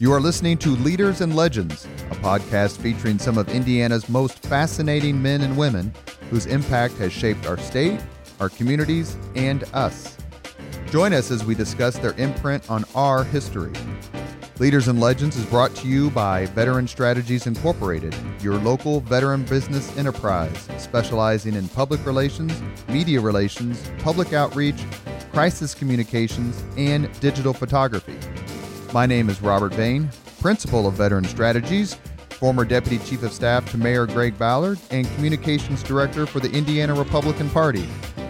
You are listening to Leaders and Legends, a podcast featuring some of Indiana's most fascinating men and women whose impact has shaped our state, our communities, and us. Join us as we discuss their imprint on our history. Leaders and Legends is brought to you by Veteran Strategies Incorporated, your local veteran business enterprise specializing in public relations, media relations, public outreach, crisis communications, and digital photography. My name is Robert Bain, Principal of Veteran Strategies, former Deputy Chief of Staff to Mayor Greg Ballard, and Communications Director for the Indiana Republican Party.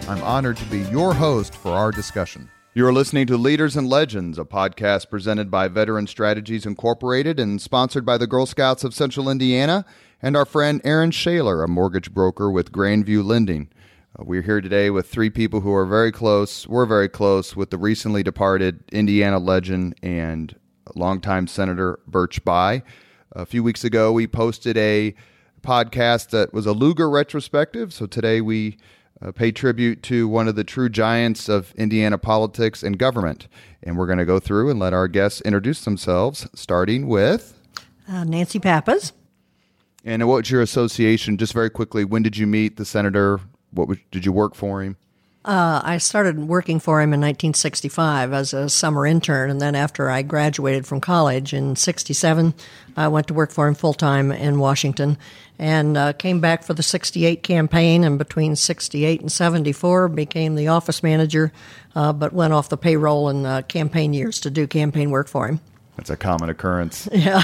I'm honored to be your host for our discussion. You are listening to Leaders and Legends, a podcast presented by Veteran Strategies Incorporated and sponsored by the Girl Scouts of Central Indiana and our friend Aaron Shaler, a mortgage broker with Grandview Lending. Uh, we're here today with three people who are very close. We're very close with the recently departed Indiana legend and longtime Senator Birch Bayh. A few weeks ago, we posted a podcast that was a Lugar retrospective. So today we uh, pay tribute to one of the true giants of Indiana politics and government. And we're going to go through and let our guests introduce themselves, starting with uh, Nancy Pappas. And what's your association? Just very quickly, when did you meet the senator? What was, did you work for him? Uh, I started working for him in 1965 as a summer intern, and then after I graduated from college in '67, I went to work for him full time in Washington, and uh, came back for the '68 campaign. And between '68 and '74, became the office manager, uh, but went off the payroll in uh, campaign years to do campaign work for him. That's a common occurrence. Yeah.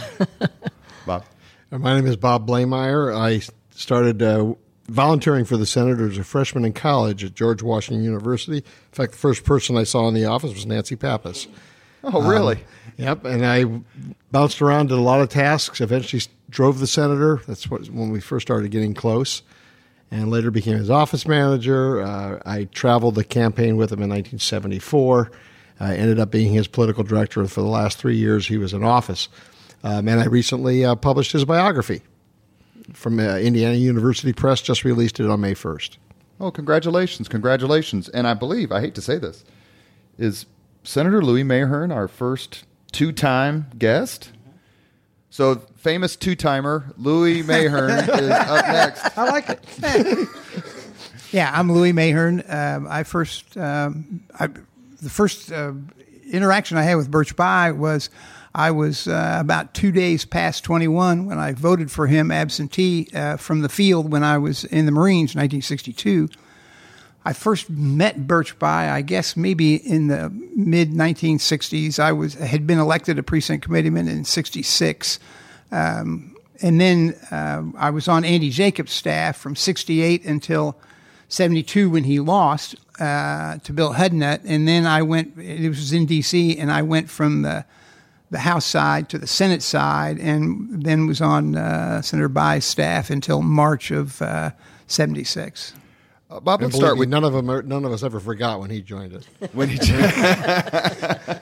Bob. Uh, my name is Bob Blaemire. I started uh, volunteering for the senator as a freshman in college at George Washington University. In fact, the first person I saw in the office was Nancy Pappas. Oh, really? Um, yep. And I bounced around, did a lot of tasks. Eventually, drove the senator. That's what, when we first started getting close. And later became his office manager. Uh, I traveled the campaign with him in 1974. I ended up being his political director for the last three years he was in office. Um, and I recently uh, published his biography from uh, Indiana University Press just released it on May 1st. Oh, congratulations, congratulations. And I believe, I hate to say this, is Senator Louis Mahern our first two time guest? So, famous two timer Louis Mahern is up next. I like it. yeah, I'm Louis Mahern. Um, I first, um, I, the first uh, interaction I had with Birch Bayh was I was uh, about two days past 21 when I voted for him absentee uh, from the field when I was in the Marines in 1962. I first met Birch Bayh, I guess maybe in the mid 1960s. I was had been elected a precinct committeeman in '66, um, and then uh, I was on Andy Jacobs' staff from '68 until '72 when he lost uh, to Bill Hudnut, and then I went. It was in D.C. and I went from the the House side to the Senate side, and then was on uh, Senator Bayh's staff until March of '76. Uh, Bob, let's start with none of them. Are, none of us ever forgot when he joined us. when he joined.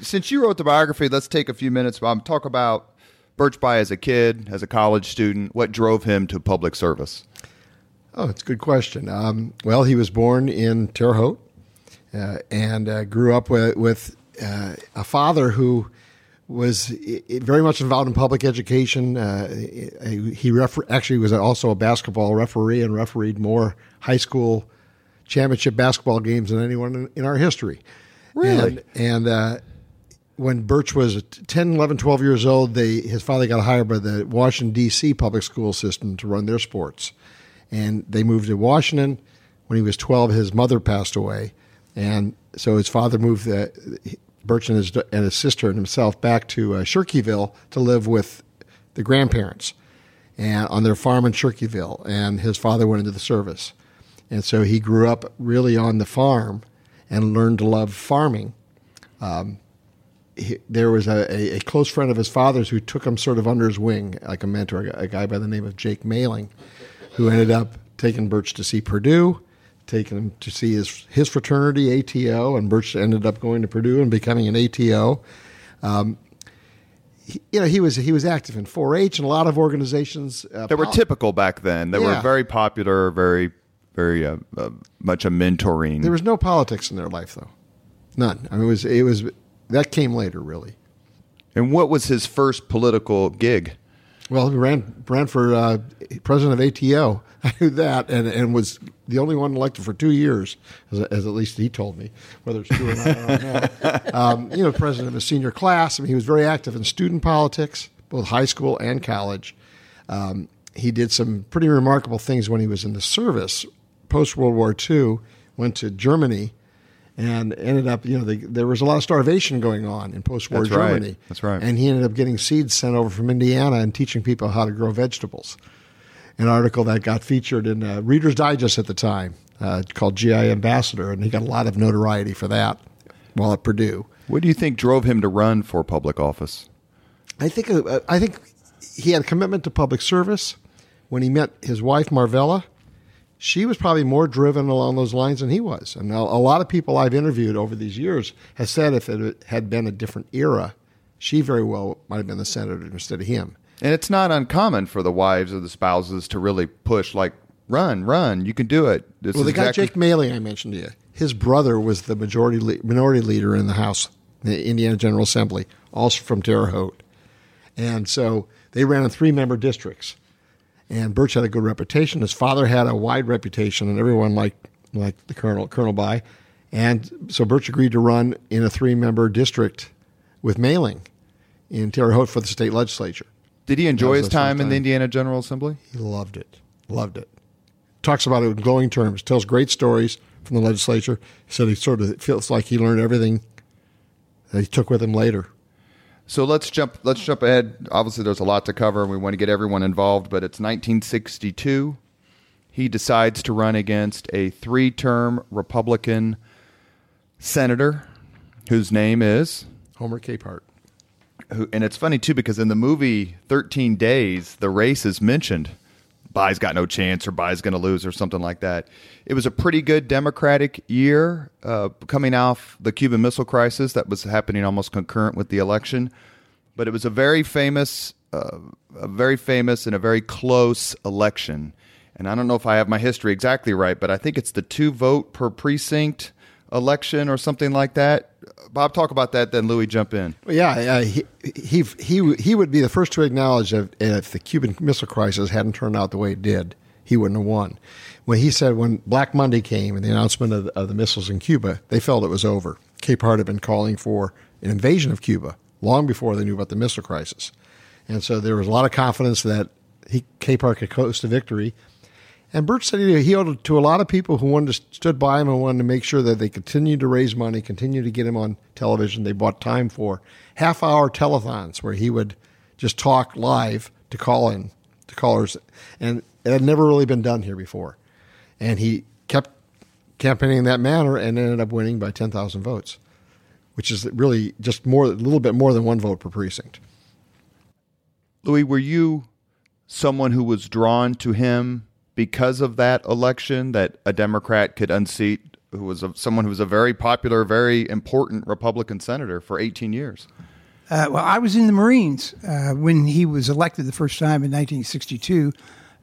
Since you wrote the biography, let's take a few minutes, Bob. Talk about Birch Bayh as a kid, as a college student. What drove him to public service? Oh, it's a good question. Um, well, he was born in Terre Haute uh, and uh, grew up with, with uh, a father who was very much involved in public education. Uh, he refer- actually was also a basketball referee and refereed more high school championship basketball games than anyone in, our history. Really? And, and uh, when Birch was 10, 11, 12 years old, they, his father got hired by the Washington, D.C. public school system to run their sports. And they moved to Washington. When he was 12, his mother passed away. And so his father moved, uh, Birch and his, and his sister and himself back to uh, Shirkieville to live with the grandparents and on their farm in Shirkieville. And his father went into the service. And so he grew up really on the farm and learned to love farming. Um, he, there was a, a, a, close friend of his father's who took him sort of under his wing, like a mentor, a, a guy by the name of Jake Mailing, who ended up taking Birch to see Purdue taken him to see his his fraternity ATO, and Birch ended up going to Purdue and becoming an ATO. Um, he, you know, he was he was active in 4-H and a lot of organizations uh, that were typical back then. They yeah. were very popular, very very uh, uh, much a mentoring. There was no politics in their life, though, none. I mean, it was it was that came later, really. And what was his first political gig? Well, he ran ran for uh, president of ATO. I knew that, and and was the only one elected for two years, as, as at least he told me. Whether it's true or not, I don't know. Um, you know, president of a senior class. I mean, he was very active in student politics, both high school and college. Um, he did some pretty remarkable things when he was in the service post World War II. Went to Germany and ended up, you know, they, there was a lot of starvation going on in post-war That's right. Germany. That's right. And he ended up getting seeds sent over from Indiana and teaching people how to grow vegetables. An article that got featured in uh, Reader's Digest at the time uh, called GI Ambassador, and he got a lot of notoriety for that while at Purdue. What do you think drove him to run for public office? I think uh, I think he had a commitment to public service. When he met his wife Marvella, she was probably more driven along those lines than he was. And a a lot of people I've interviewed over these years have said if it had been a different era, she very well might have been the senator instead of him. And it's not uncommon for the wives or the spouses to really push, like, run, run, you can do it. This Well, the guy Jake Maley I mentioned to you, his brother was the majority le- minority leader in the House, the Indiana General Assembly, also from Terre Haute, and so they ran in three member districts. And Birch had a good reputation. His father had a wide reputation, and everyone liked like the Colonel Colonel Bayh, and so Birch agreed to run in a three member district with Mailing in Terre Haute for the state legislature. Did he enjoy his his time in the. Indiana General Assembly? He loved it. Loved it. Talks about it in glowing terms. Tells great stories from the legislature. He said he sort of feels like he learned everything that he took with him later. So let's jump. Let's jump ahead. Obviously, there's a lot to cover, and we want to get everyone involved. But it's 1962. He decides to run against a three-term Republican senator, whose name is, Homer Capehart. who, and it's funny too because in the movie 13 Days, the race is mentioned. Bayh's got no chance, or Bayh's going to lose, or something like that. It was a pretty good Democratic year uh, coming off the Cuban Missile Crisis that was happening almost concurrent with the election. But it was a very famous, uh, a very famous and a very close election. And I don't know if I have my history exactly right, but I think it's the two vote per precinct election or something like that. Bob, talk about that. Then Louis, jump in. Well, yeah, uh, he, he he he would be the first to acknowledge that if the Cuban Missile Crisis hadn't turned out the way it did, he wouldn't have won. When he said when Black Monday came and the announcement of, of the missiles in Cuba, they felt it was over. Capehart had been calling for an invasion of Cuba long before they knew about the missile crisis, and so there was a lot of confidence that he Capehart could coast to victory. And Birch said he owed to a lot of people who wanted to stood by him and wanted to make sure that they continued to raise money, continued to get him on television. They bought time for half hour telethons where he would just talk live to call in to callers, and it had never really been done here before. And he kept campaigning in that manner and ended up winning by ten thousand votes, which is really just more a little bit more than one vote per precinct. Louis, were you someone who was drawn to him because of that election that a Democrat could unseat who was a, someone who was a very popular, very important Republican senator for 18 years? Uh, well, I was in the Marines uh, when he was elected the first time in 1962.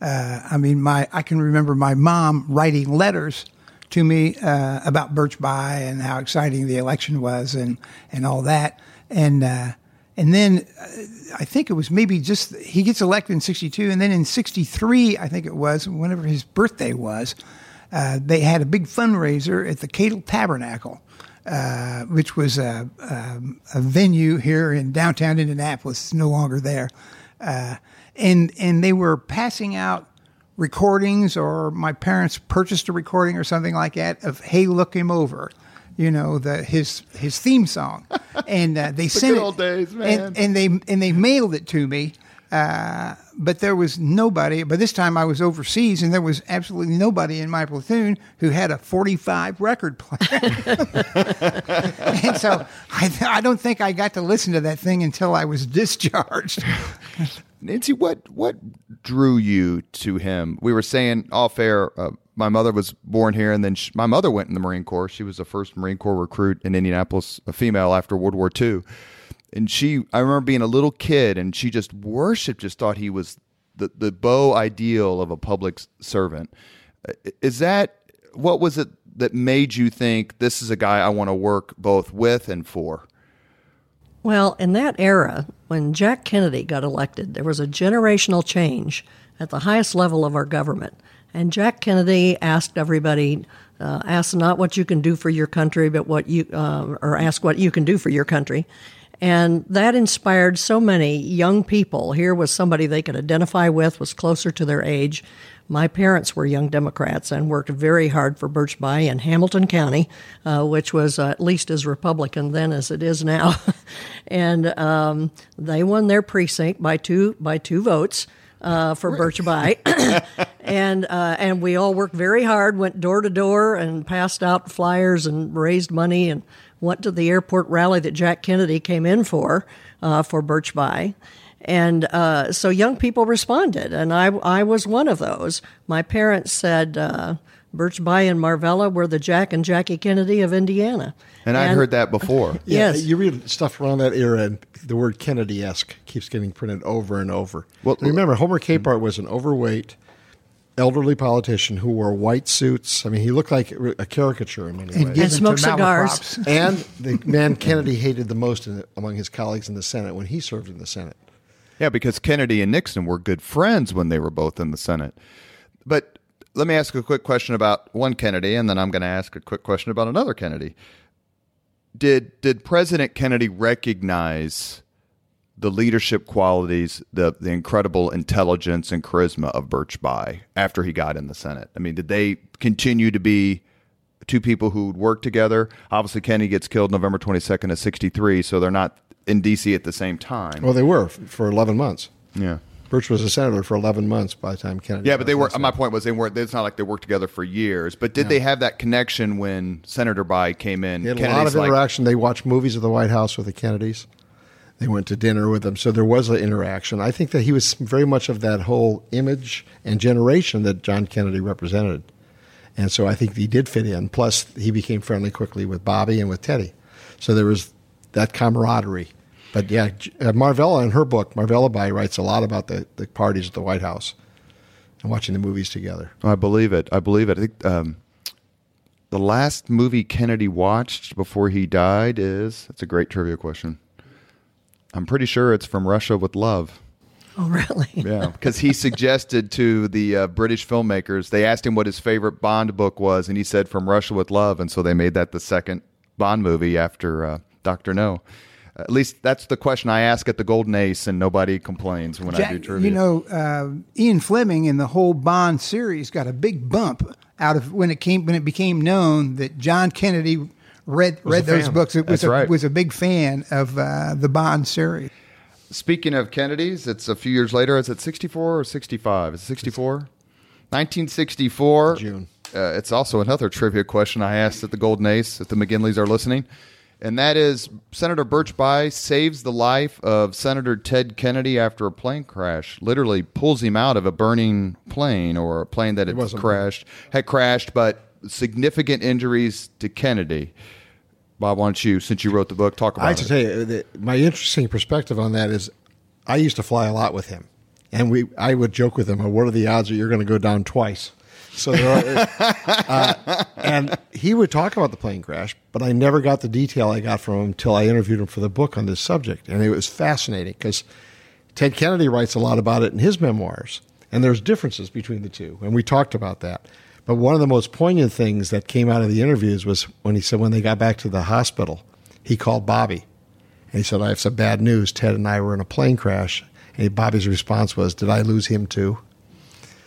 Uh, I mean, my I can remember my mom writing letters to me uh, about Birch Bayh and how exciting the election was and and all that. And uh, and then uh, I think it was maybe just he gets elected in 62, and then in 63, I think it was whenever his birthday was, uh, they had a big fundraiser at the Cadle Tabernacle uh, which was a, um, a venue here in downtown Indianapolis. It's no longer there, uh, and and they were passing out recordings, or my parents purchased a recording or something like that of "Hey, Look Him Over." You know the his his theme song, and uh, they sent good it, days, man. And, and they and they mailed it to me. Uh, but there was nobody. By this time, I was overseas, and there was absolutely nobody in my platoon who had a 45 record player. and so I, I don't think I got to listen to that thing until I was discharged. Nancy, what what drew you to him? We were saying off air. Uh, my mother was born here, and then sh my mother went in the Marine Corps. She was the first Marine Corps recruit in Indianapolis, a female after World War II. And she, I remember being a little kid, and she just worshipped, just thought he was the the beau ideal of a public servant. Is that what was it that made you think this is a guy I want to work both with and for? Well, in that era, when Jack Kennedy got elected, there was a generational change at the highest level of our government. And Jack Kennedy asked everybody, uh, ask not what you can do for your country, but what you, uh, or ask what you can do for your country. And that inspired so many young people. Here was somebody they could identify with, was closer to their age. My parents were young Democrats and worked very hard for Birch Bayh in Hamilton County, uh, which was uh, at least as Republican then as it is now. and um, they won their precinct by two by two votes. Uh, for Birch Bayh, and uh, and we all worked very hard, went door to door, and passed out flyers and raised money, and went to the airport rally that Jack Kennedy came in for uh, for Birch Bayh. And uh, so young people responded, and I, I was one of those. My parents said uh, Birch Bayh and Marvella were the Jack and Jackie Kennedy of Indiana. And, I'd heard that before. Yeah, Yes. you read stuff around that era, and the word Kennedy-esque keeps getting printed over and over. Well- Well, remember, Homer Capehart mm-hmm. was an overweight, elderly politician who wore white suits. I mean, he looked like a caricature in many And ways. given smoked cigars. and the man Kennedy hated the most in, among his colleagues in the Senate when he served in the Senate. Yeah, because Kennedy and Nixon were good friends when they were both in the Senate. But let me ask a quick question about one Kennedy, and then I'm going to ask a quick question about another Kennedy. Did did President Kennedy recognize the leadership qualities, the the incredible intelligence and charisma of Birch Bayh after he got in the Senate? I mean, did they continue to be two people who would work together? Obviously, Kennedy gets killed November 22nd of 63, so they're not in D.C. at the same time. Well, they were for 11 months. yeah. Birch was a senator for 11 months by the time Kennedy. Yeah, but they were. My point was they weren't. It's not like they worked together for years. But did they have that connection when Senator Bayh came in? They had a lot of like- interaction. they watched movies at the White House with the Kennedys. They went to dinner with them, so there was an interaction. I think that he was very much of that whole image and generation that John Kennedy represented, and so I think he did fit in. Plus, he became friendly quickly with Bobby and with Teddy, so there was that camaraderie. But yeah, uh, Marvella in her book, Marvella Bayh writes a lot about the, the parties at the White House and watching the movies together. I believe it. I believe it. I think um, the last movie Kennedy watched before he died is. That's a great trivia question. I'm pretty sure it's from Russia with Love. Oh, really? Yeah, because he suggested to the uh, British filmmakers. They asked him what his favorite Bond book was, and he said "From Russia with Love," and so they made that the second Bond movie after uh, Doctor No. At least that's the question I ask at the Golden Ace, and nobody complains when I do Jack, trivia. you know, uh, Ian Fleming in the whole Bond series got a big bump out of when it came when it became known that John Kennedy read read those fan. books. It was That's a, right. was a big fan of uh, the Bond series. Speaking of Kennedys, it's a few years later. Is it 64 or 65? Is it 64? 1964. June. Uh, it's also another trivia question I asked at the Golden Ace, if the McGinleys are listening. And that is Senator Birch Bayh saves the life of Senator Ted Kennedy after a plane crash. Literally pulls him out of a burning plane or a plane that had crashed, had crashed, but significant injuries to Kennedy. Bob, why don't you, since you wrote the book, talk about it? I have to tell you, my interesting perspective on that is, I used to fly a lot with him, and we I would joke with him, "Oh, "What are the odds that you're going to go down twice?" So there are, uh, and he would talk about the plane crash, but I never got the detail I got from him until I interviewed him for the book on this subject, and it was fascinating because Ted Kennedy writes a lot about it in his memoirs, and there's differences between the two, and we talked about that. But one of the most poignant things that came out of the interviews was when he said when they got back to the hospital, he called Bobby, and he said, "I have some bad news. Ted and I were in a plane crash." And Bobby's response was, "Did I lose him too?"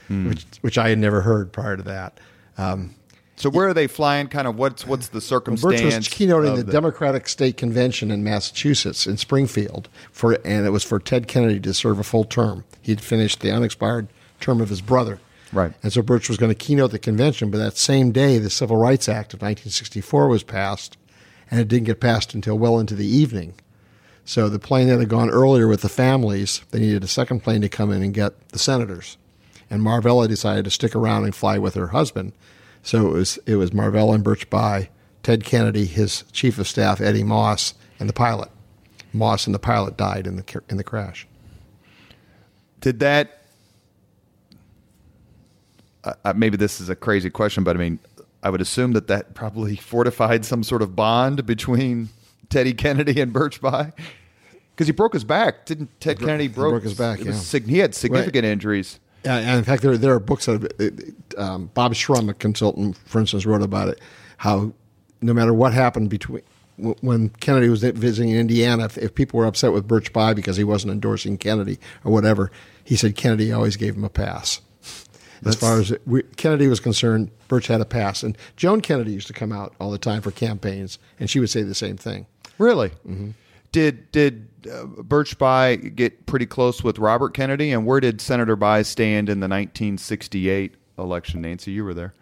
Which, which I had never heard prior to that. Um, So where are they flying? Kind of what's what's the circumstance? Birch was keynoting of the, Democratic State Convention in Massachusetts in Springfield for, and it was for Ted Kennedy to serve a full term. He'd finished the unexpired term of his brother, Right. And so Birch was going to keynote the convention. But that same day, the Civil Rights Act of 1964 was passed, and it didn't get passed until well into the evening. So the plane that had gone earlier with the families, they needed a second plane to come in and get the senators. And Marvella decided to stick around and fly with her husband. So it was it was Marvella and Birch Bayh, Ted Kennedy, his chief of staff Eddie Moss, and the pilot. Moss and the pilot died in the in the crash. Did that? Uh, maybe this is a crazy question, but I mean, I would assume that that probably fortified some sort of bond between Teddy Kennedy and Birch Bayh. Because he broke his back. Didn't Ted bro- Kennedy he broke, broke his back, it was yeah. sig- he had significant injuries. Yeah, and in fact, there there are books that have, um, Bob Shrum, a consultant, for instance, wrote about it. How no matter what happened between when Kennedy was visiting Indiana, if, if people were upset with Birch Bayh because he wasn't endorsing Kennedy or whatever, he said Kennedy always gave him a pass. As far as we, Kennedy was concerned, Birch had a pass, and Joan Kennedy used to come out all the time for campaigns, and she would say the same thing. Really? Mm-hmm. Did did uh, Birch Bayh get pretty close with Robert Kennedy? And where did Senator Bayh stand in the 1968 election? Nancy, you were there.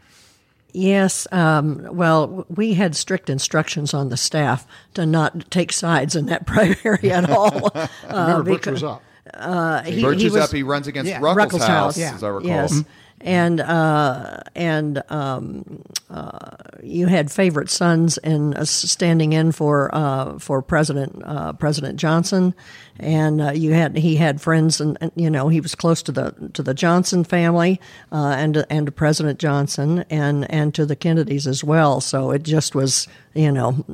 Yes. Um, well, we had strict instructions on the staff to not take sides in that primary at all. Uh, Remember, Birch because- was up. uh, he, Birch he is was, up. He runs against Yeah. Ruckelshaus, Ruckelshaus, yeah. as I recall. Yes, and uh, and um, uh, you had favorite sons and uh, standing in for uh, for President uh, President Johnson, and you had he had friends and, and you know he was close to the to the Johnson family and and to President Johnson and and to the Kennedys as well. So it just was you know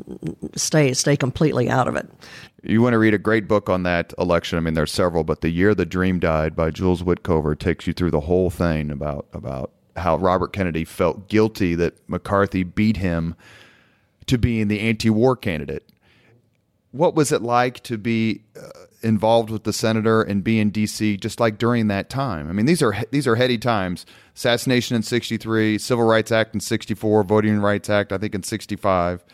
stay stay completely out of it. You want to read a great book on that election. I mean, there's several, but "The Year the Dream Died" by Jules Witcover takes you through the whole thing about about how Robert Kennedy felt guilty that McCarthy beat him to being the anti-war candidate. What was it like to be uh, involved with the senator and be in D.C. just like during that time? I mean, these are these are heady times. Assassination in '63, Civil Rights Act in '64, Voting Rights Act, I think in '65.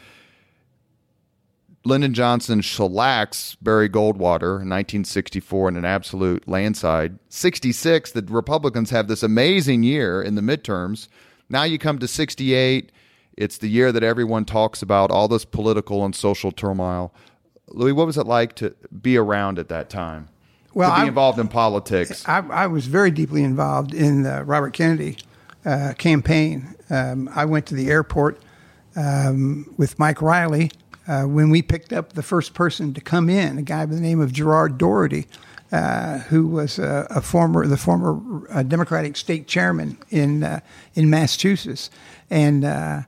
Lyndon Johnson shellacks Barry Goldwater in 1964 in an absolute landslide. 66, the Republicans have this amazing year in the midterms. Now you come to 68, it's the year that everyone talks about, all this political and social turmoil. Louis, what was it like to be around at that time? Well, to be I- involved in politics. I, I was very deeply involved in the Robert Kennedy uh, campaign. Um, I went to the airport um, with Mike Riley uh, when we picked up the first person to come in, a guy by the name of Gerard Doherty, uh, who was a, a former the former uh, Democratic state chairman in uh, in Massachusetts, and. Uh,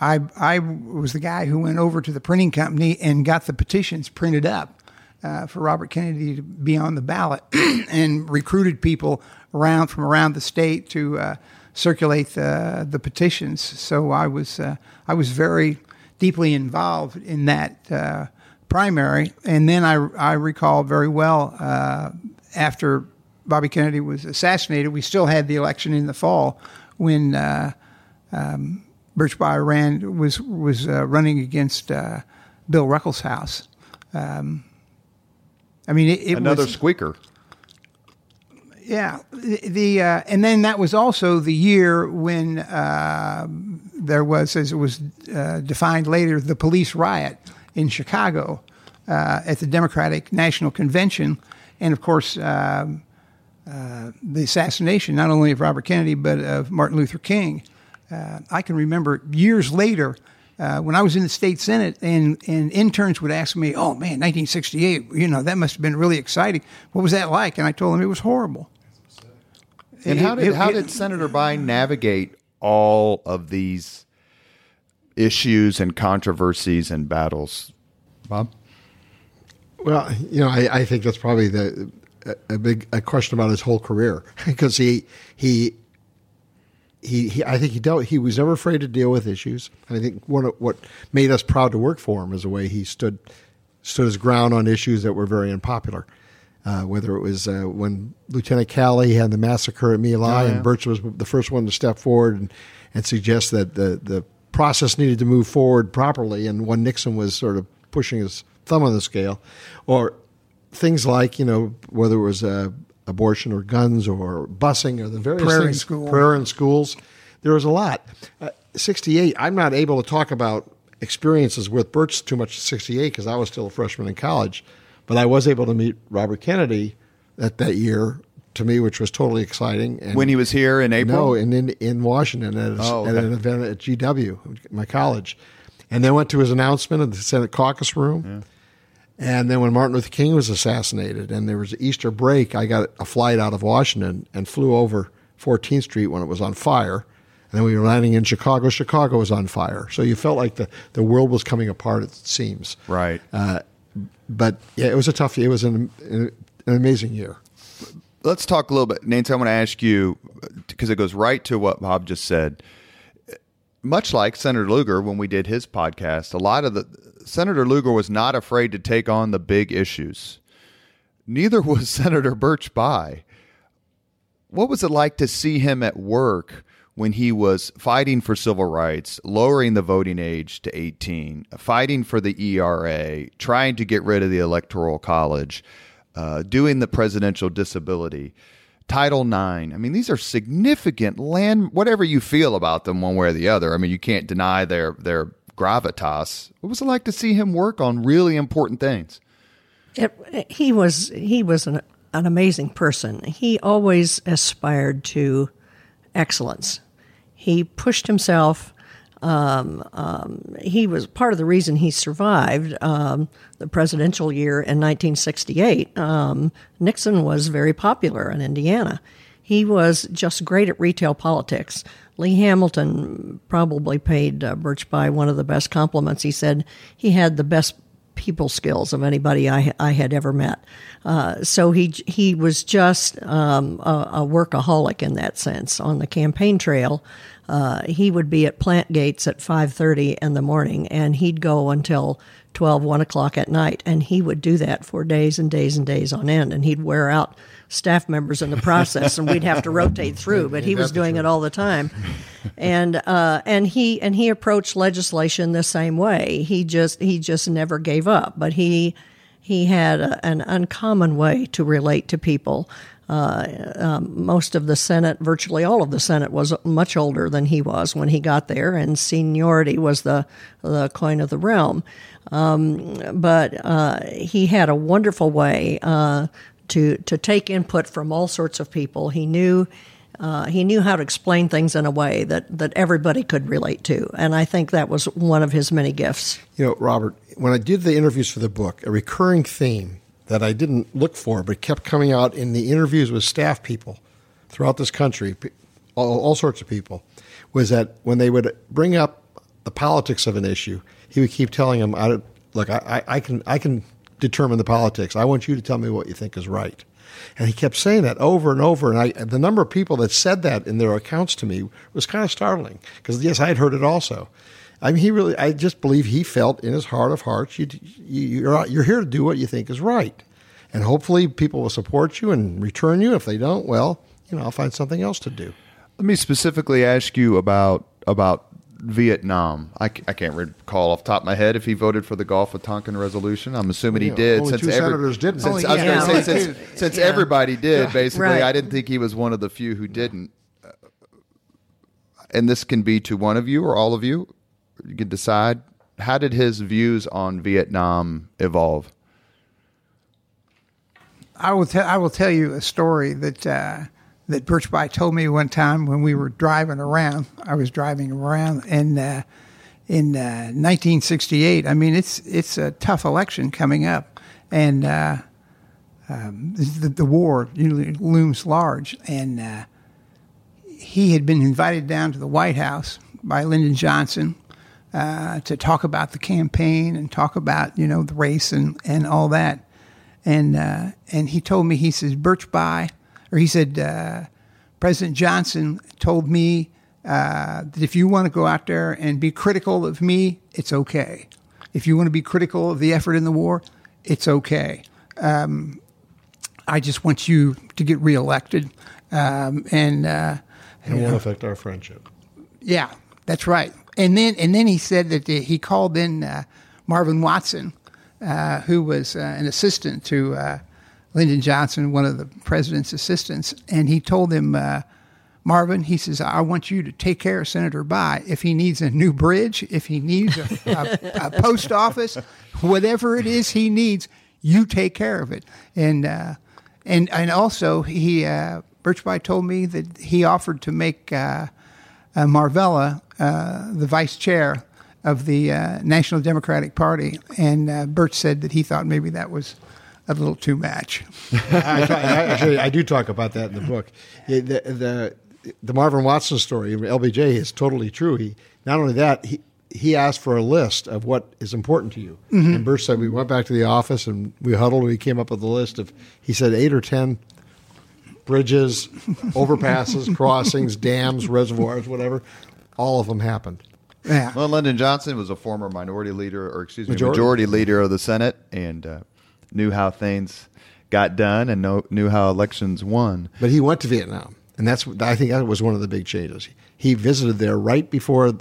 I, I was the guy who went over to the printing company and got the petitions printed up uh, for Robert Kennedy to be on the ballot and recruited people around from around the state to uh, circulate the, the petitions. So I was uh, I was very deeply involved in that uh, primary, and then I I recall very well uh, after Bobby Kennedy was assassinated, we still had the election in the fall when. Uh, um, Birch Bayh ran was was uh, running against uh, Bill Ruckelshaus. Um, I mean, it, it Another was, squeaker. Yeah. The, the uh, and then that was also the year when uh, there was, as it was uh, defined later, the police riot in Chicago uh, at the Democratic National Convention, and of course. Um, uh, the assassination not only of Robert Kennedy but of Martin Luther King. Uh, I can remember years later uh, when I was in the state senate, and and interns would ask me, "Oh man, 1968, you know that must have been really exciting. What was that like?" And I told them it was horrible. And how did how did Senator Biden navigate all of these issues and controversies and battles? Bob? Well, you know, I, I think that's probably the a, a big a question about his whole career because he he. He, he, I think he dealt. He was never afraid to deal with issues, and I think one of what made us proud to work for him is the way he stood stood his ground on issues that were very unpopular. Uh, whether it was uh, when Lieutenant Calley had the massacre at My Lai, and Birch was the first one to step forward and, and suggest that the the process needed to move forward properly, and when Nixon was sort of pushing his thumb on the scale, or things like you know whether it was uh, abortion or guns or busing or the various Prayer in school. prayer in schools. There was a lot. Uh, Sixty-eight. I'm not able to talk about experiences with Birch too much. Sixty-eight because I was still a freshman in college, but I was able to meet Robert Kennedy at that year. To me, which was totally exciting. And When he was here in April? No, in in, in Washington at, a- Oh, at an event at GW, my college, and then went to his announcement in the Senate caucus room. And then when Martin Luther King was assassinated and there was Easter break, I got a flight out of Washington and flew over 14th Street when it was on fire. And then we were landing in Chicago. Chicago was on fire. So you felt like the, the world was coming apart, it seems. Right. Uh, but yeah, it was a tough year. It was an, an amazing year. Let's talk a little bit. Nancy, I want to ask you because it goes right to what Bob just said. Much like Senator Lugar when we did his podcast, a lot of the Senator Lugar was not afraid to take on the big issues. Neither was Senator Birch Bayh. What was it like to see him at work when he was fighting for civil rights, lowering the voting age to 18, fighting for the ERA, trying to get rid of the Electoral College, uh, doing the presidential disability, Title IX. I mean, these are significant land. Whatever you feel about them, one way or the other. I mean, you can't deny their their gravitas. What was it like to see him work on really important things? It, he was he was an, an amazing person. He always aspired to excellence. He pushed himself. Um, um, he was part of the reason he survived um, the presidential year in 1968. Um, Nixon was very popular in Indiana. He was just great at retail politics. Lee Hamilton probably paid uh, Birch Bayh one of the best compliments. He said he had the best people skills of anybody I, I had ever met. Uh, so he he was just um, a, a, workaholic in that sense. On the campaign trail, uh, he would be at plant gates at 5.30 in the morning, and he'd go until 12, 1 o'clock at night, and he would do that for days and days and days on end, and he'd wear out staff members in the process, and we'd have to rotate through. But he was doing it all the time, and uh, and he and he approached legislation the same way. He just he just never gave up, but he he had a, an uncommon way to relate to people. Uh, um, most of the Senate, virtually all of the Senate, was much older than he was when he got there, and seniority was the the coin of the realm. Um, but uh, he had a wonderful way uh, to to take input from all sorts of people. He knew. Uh, he knew how to explain things in a way that, that everybody could relate to, and I think that was one of his many gifts. You know, Robert, when I did the interviews for the book, a recurring theme that I didn't look for but kept coming out in the interviews with staff people throughout this country, all, all sorts of people, was that when they would bring up the politics of an issue, he would keep telling them, I, "Look, I, I, can I can determine the politics. I want you to tell me what you think is right. And he kept saying that over and over. And I, the number of people that said that in their accounts to me was kind of startling because, yes, I had heard it also. I mean, he really, I just believe he felt in his heart of hearts, you, you're, you're here to do what you think is right. And hopefully people will support you and return you. If they don't, well, you know, I'll find something else to do. Let me specifically ask you about, about Vietnam. I, I can't recall off the top of my head if he voted for the Gulf of Tonkin resolution. I'm assuming he did. Only since two every, senators didn't. Since, Oh, I was yeah. going to say since, since Yeah. everybody did, basically, Right. I didn't think he was one of the few who didn't. Uh, And this can be to one of you or all of you. You can decide. How did his views on Vietnam evolve? I will tell I will tell you a story that uh, that Birch Bayh told me one time when we were driving around. I was driving around and uh, in uh, 1968. I mean, it's it's a tough election coming up, and uh, um, the, the war looms large. And uh, he had been invited down to the White House by Lyndon Johnson uh, to talk about the campaign and talk about you know the race and, and all that. And uh, and he told me he says Birch Bayh, or he said uh, President Johnson told me uh, that if you want to go out there and be critical of me, it's okay. If you want to be critical of the effort in the war, it's okay. Um, I just want you to get reelected, um, and uh, It won't affect our friendship. yeah, that's right. And then and then he said that he called in uh, Marvin Watson, uh, who was uh, an assistant to uh, Lyndon Johnson, one of the president's assistants, and he told him, uh, Marvin, he says, I want you to take care of Senator Bayh. If he needs a new bridge, if he needs a, a, a post office, whatever it is he needs, you take care of it. And uh, and and also he uh, Birch Bayh told me that he offered to make uh, uh, Marvella uh, the vice chair of the uh, National Democratic Party, and Birch said that he thought maybe that was a little too much. I, I, actually, I do talk about that in the book. It- the, the the Marvin Watson story, LBJ, is totally true. He not only that he he asked for a list of what is important to you. And Birch said we went back to the office and we huddled. and We came up with a list of he said eight or ten bridges, overpasses, crossings, dams, reservoirs, whatever. All of them happened. Yeah. Well, Lyndon Johnson was a former minority leader, or excuse me, Majority. majority, leader of the Senate, and uh, knew how things got done and know, knew how elections won. But he went to Vietnam, and that's I think that was one of the big changes. He visited there right before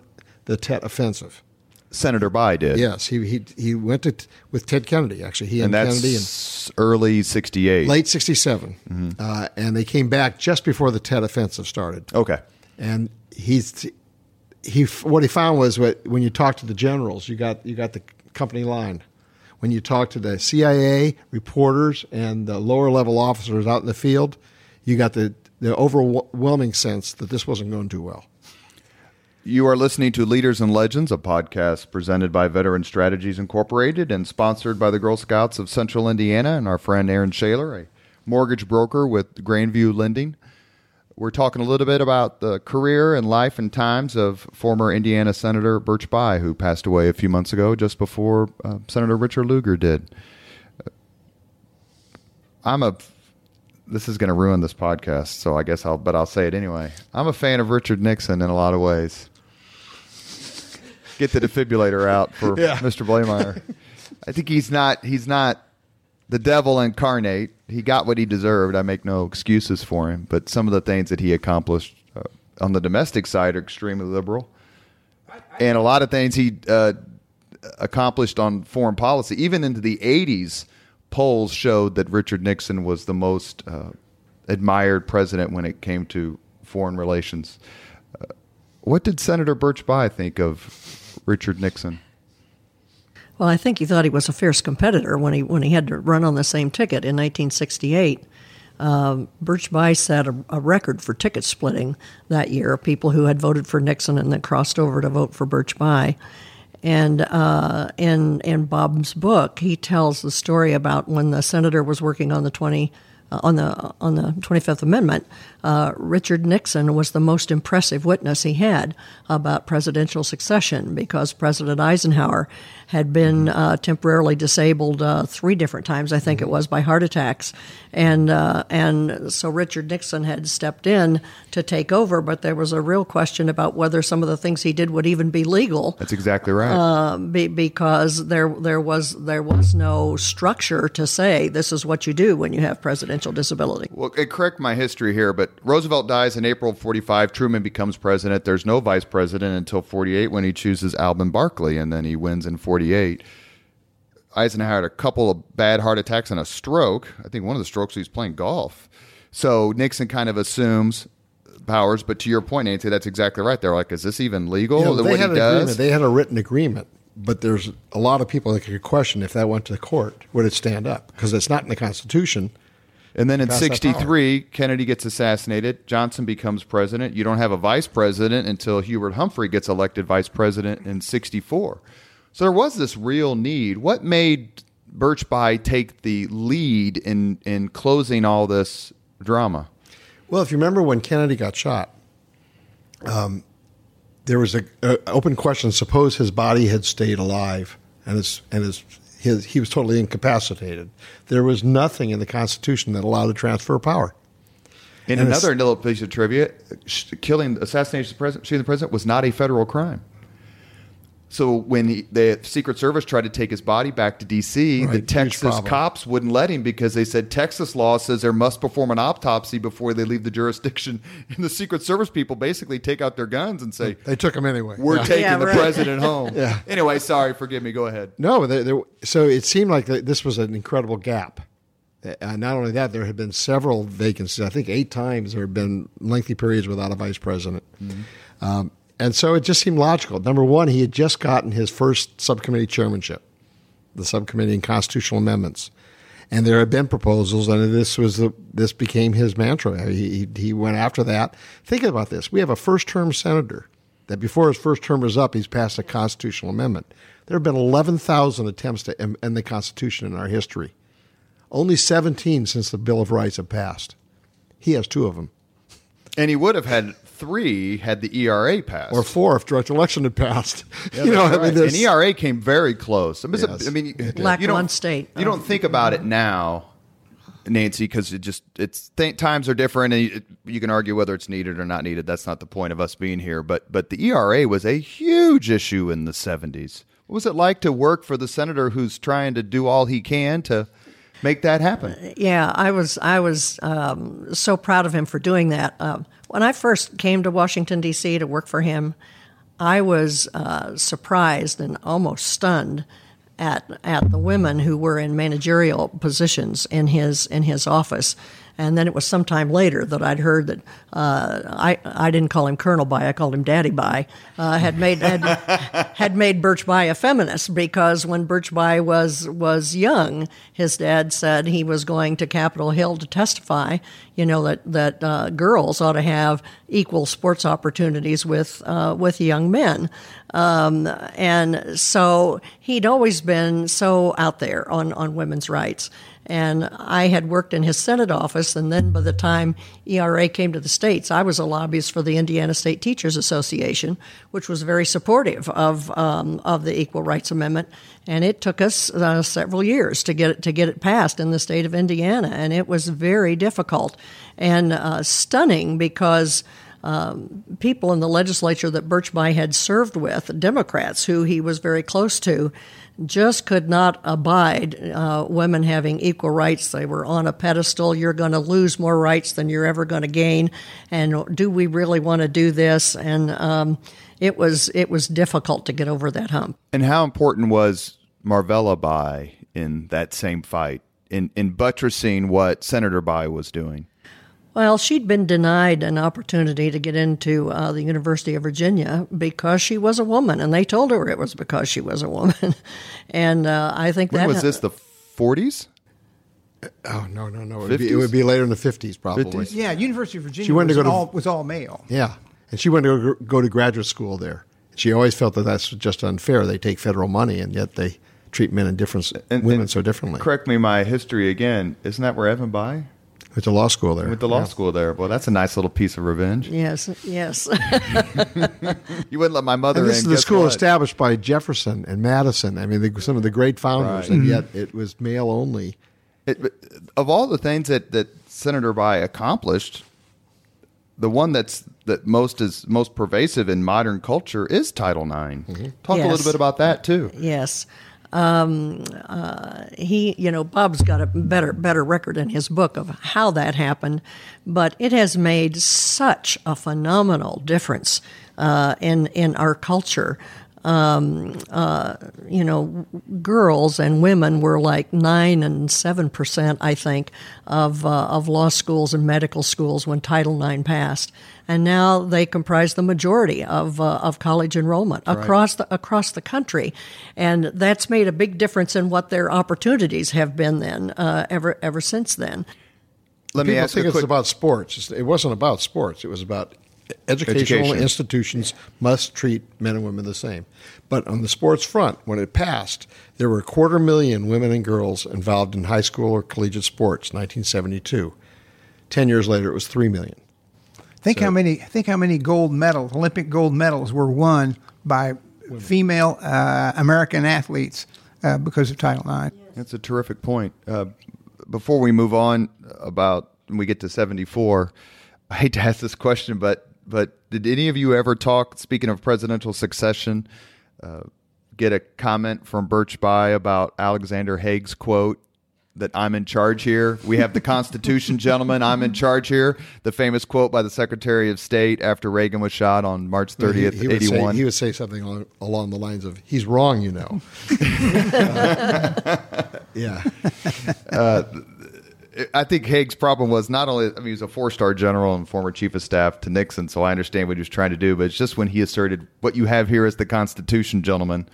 the Tet Offensive. Senator Bayh did. Yes, he he he went to with Ted Kennedy. Actually, he and and, that's Kennedy and early '68. late '67, uh, and they came back just before the Tet Offensive started. Okay. And he's he what he found was what when you talk to the generals, you got you got the company line. When you talk to the CIA reporters and the lower level officers out in the field, you got the the overwhelming sense that this wasn't going too well. You are listening to Leaders and Legends, a podcast presented by Veteran Strategies Incorporated and sponsored by the Girl Scouts of Central Indiana and our friend Aaron Shaler, a mortgage broker with Grandview Lending. We're talking a little bit about the career and life and times of former Indiana Senator Birch Bayh, who passed away a few months ago, just before uh, Senator Richard Lugar did. I'm a. This is going to ruin this podcast, so I guess I'll. But I'll say it anyway. I'm a fan of Richard Nixon in a lot of ways. Get the defibrillator out for Yeah. Mr. Blaemire. I think he's not. He's not the devil incarnate. He got what he deserved. I make no excuses for him. But some of the things that he accomplished uh, on the domestic side are extremely liberal, and a lot of things he uh, accomplished on foreign policy, even into the '80s, polls showed that Richard Nixon was the most uh, admired president when it came to foreign relations. Uh, what did Senator Birch Bayh think of Richard Nixon? Well, I think he thought he was a fierce competitor when he when he had to run on the same ticket in 1968. Um, Birch Bayh set a, a record for ticket splitting that year. People who had voted for Nixon and then crossed over to vote for Birch Bayh. And uh, in in Bob's book, he tells the story about when the senator was working on the 20 uh, on the on the 25th Amendment. Uh, Richard Nixon was the most impressive witness he had about presidential succession because President Eisenhower had been uh, temporarily disabled uh, three different times, I think it was, by heart attacks, and uh, and so Richard Nixon had stepped in to take over. But there was a real question about whether some of the things he did would even be legal That's exactly right. be, because there there was there was no structure to say this is what you do when you have presidential disability. Well, uh, correct my history here, but Roosevelt dies in April of 45. Truman becomes president. There's no vice president until 48 when he chooses Alben Barkley, and then he wins in 48. Eisenhower had a couple of bad heart attacks and a stroke. I think one of the strokes he was playing golf. So Nixon kind of assumes powers, but to your point, Nancy, that's exactly right. They're like, is this even legal? You know, they had an does? agreement. They had a written agreement, but there's a lot of people that could question if that went to the court, would it stand up? Because it's not in the Constitution. And then in Pass 63, Kennedy gets assassinated. Johnson becomes president. You don't have a vice president until Hubert Humphrey gets elected vice president in 64. So there was this real need. What made Birch Bayh take the lead in, in closing all this drama? Well, if you remember when Kennedy got shot, um, there was a, a open question. Suppose his body had stayed alive, and his and his, his he was totally incapacitated. There was nothing in the Constitution that allowed a transfer of power. In And another little piece of trivia, killing, assassination of the president, shooting the president was not a federal crime. So when he, the Secret Service tried to take his body back to D.C., Right, the Texas cops wouldn't let him because they said Texas law says there must perform an autopsy before they leave the jurisdiction. And the Secret Service people basically take out their guns and say, They took him anyway. "We're Yeah. taking Yeah, the right. president home." Yeah. Anyway, sorry, forgive me. Go ahead. No, there, there, so it seemed like this was an incredible gap. Uh, not only that, there had been several vacancies. I think eight times there had been lengthy periods without a vice president. Um, and so it just seemed logical. Number one, he had just gotten his first subcommittee chairmanship, the subcommittee on constitutional amendments. And there had been proposals, and this was the, this became his mantra. He, he, went after that. Think about this: we have a first-term senator that before his first term is up, he's passed a constitutional amendment. There have been 11,000 attempts to end the Constitution in our history. Only 17 since the Bill of Rights have passed. He has two of them. And he would have had three had the ERA passed. or four if direct election had passed. Yeah, you know, that's I mean, right. and ERA came very close. I mean, it's a- Yes. I mean, you don't, one state. You don't think about it now, Nancy, because it just it's th- times are different, and you, you can argue whether it's needed or not needed. That's not the point of us being here. But but the ERA was a huge issue in the seventies. What was it like to work for the senator who's trying to do all he can to make that happen? Yeah, I was I was um, so proud of him for doing that. Um, when I first came to Washington D.C. to work for him, I was uh, surprised and almost stunned at at the women who were in managerial positions in his in his office. And then it was sometime later that I'd heard that uh, I I didn't call him Colonel Bayh, I called him Daddy Bayh, uh, had made had, had made Birch Bayh a feminist because when Birch Bayh was was young, his dad said he was going to Capitol Hill to testify. You know that that uh, girls ought to have equal sports opportunities with uh, with young men, um, and so he'd always been so out there on on women's rights. And I had worked in his Senate office, and then by the time ERA came to the states, I was a lobbyist for the Indiana State Teachers Association, which was very supportive of um, of the Equal Rights Amendment. And it took us uh, several years to get it to get it passed in the state of Indiana, and it was very difficult and uh, stunning because. Um, people in the legislature that Birch Bayh had served with, Democrats who he was very close to, just could not abide uh, women having equal rights. They were on a pedestal. You're going to lose more rights than you're ever going to gain. And do we really want to do this? And um, it was it was difficult to get over that hump. And how important was Marvella Bayh in that same fight in in buttressing what Senator Bayh was doing? Well, she'd been denied an opportunity to get into uh, the University of Virginia because she was a woman, and they told her it was because she was a woman. and uh, I think When that was this? The forties? oh no, no, no! It would, be, it would be later in the fifties, probably. 50s? Yeah, University of Virginia She wanted was, to go to- all, was all male. Yeah, and she went to go- go to graduate school there. She always felt that that's just unfair. They take federal money, and yet they treat men and different And- women and so differently. Correct me my history again. Isn't that where Evan Bayh Went to law school there. went to law Yeah. school there? Well, that's a nice little piece of revenge. yes, yes. You wouldn't let my mother And this in. is the school what? established by Jefferson and Madison. I mean, the, some of the great founders, Right. and mm-hmm. yet it was male only. It, of all the things that, that Senator Bayh accomplished, the one that's that most is most pervasive in modern culture is Title IX. Mm-hmm. Talk a little bit about that too. Yes. Um, uh, he, you know, Bob's got a better better record in his book of how that happened, but it has made such a phenomenal difference uh, in in our culture. Um, uh, you know, girls and women were like nine and seven percent, I think, of uh, of law schools and medical schools when Title IX passed, and now they comprise the majority of uh, of college enrollment across the across the country, and that's made a big difference in what their opportunities have been then uh, ever ever since then. Let me People ask think a it's quick. about sports. It wasn't about sports. It was about educational Education. institutions must treat men and women the same. But on the sports front, when it passed, there were a quarter million women and girls involved in high school or collegiate sports. 1972. Ten years later, it was three million. Think So- how many think how many gold medals, Olympic gold medals, were won by female uh, American athletes uh, because of Title IX. That's a terrific point. Uh, before we move on about when we get to 74, I hate to ask this question, but but did any of you ever talk, speaking of presidential succession, uh, get a comment from Birch Bayh about Alexander Haig's quote that I'm in charge here? We have the Constitution, gentlemen. I'm in charge here. The famous quote by the Secretary of State after Reagan was shot on March 30th, he, he would say, 81. he would say something along, along the lines of, "He's wrong, you know." yeah. I think Haig's problem was not only, I mean, he was a four star general and former chief of staff to Nixon, so I understand what he was trying to do, but it's just when he asserted, what you have here is the Constitution, gentlemen.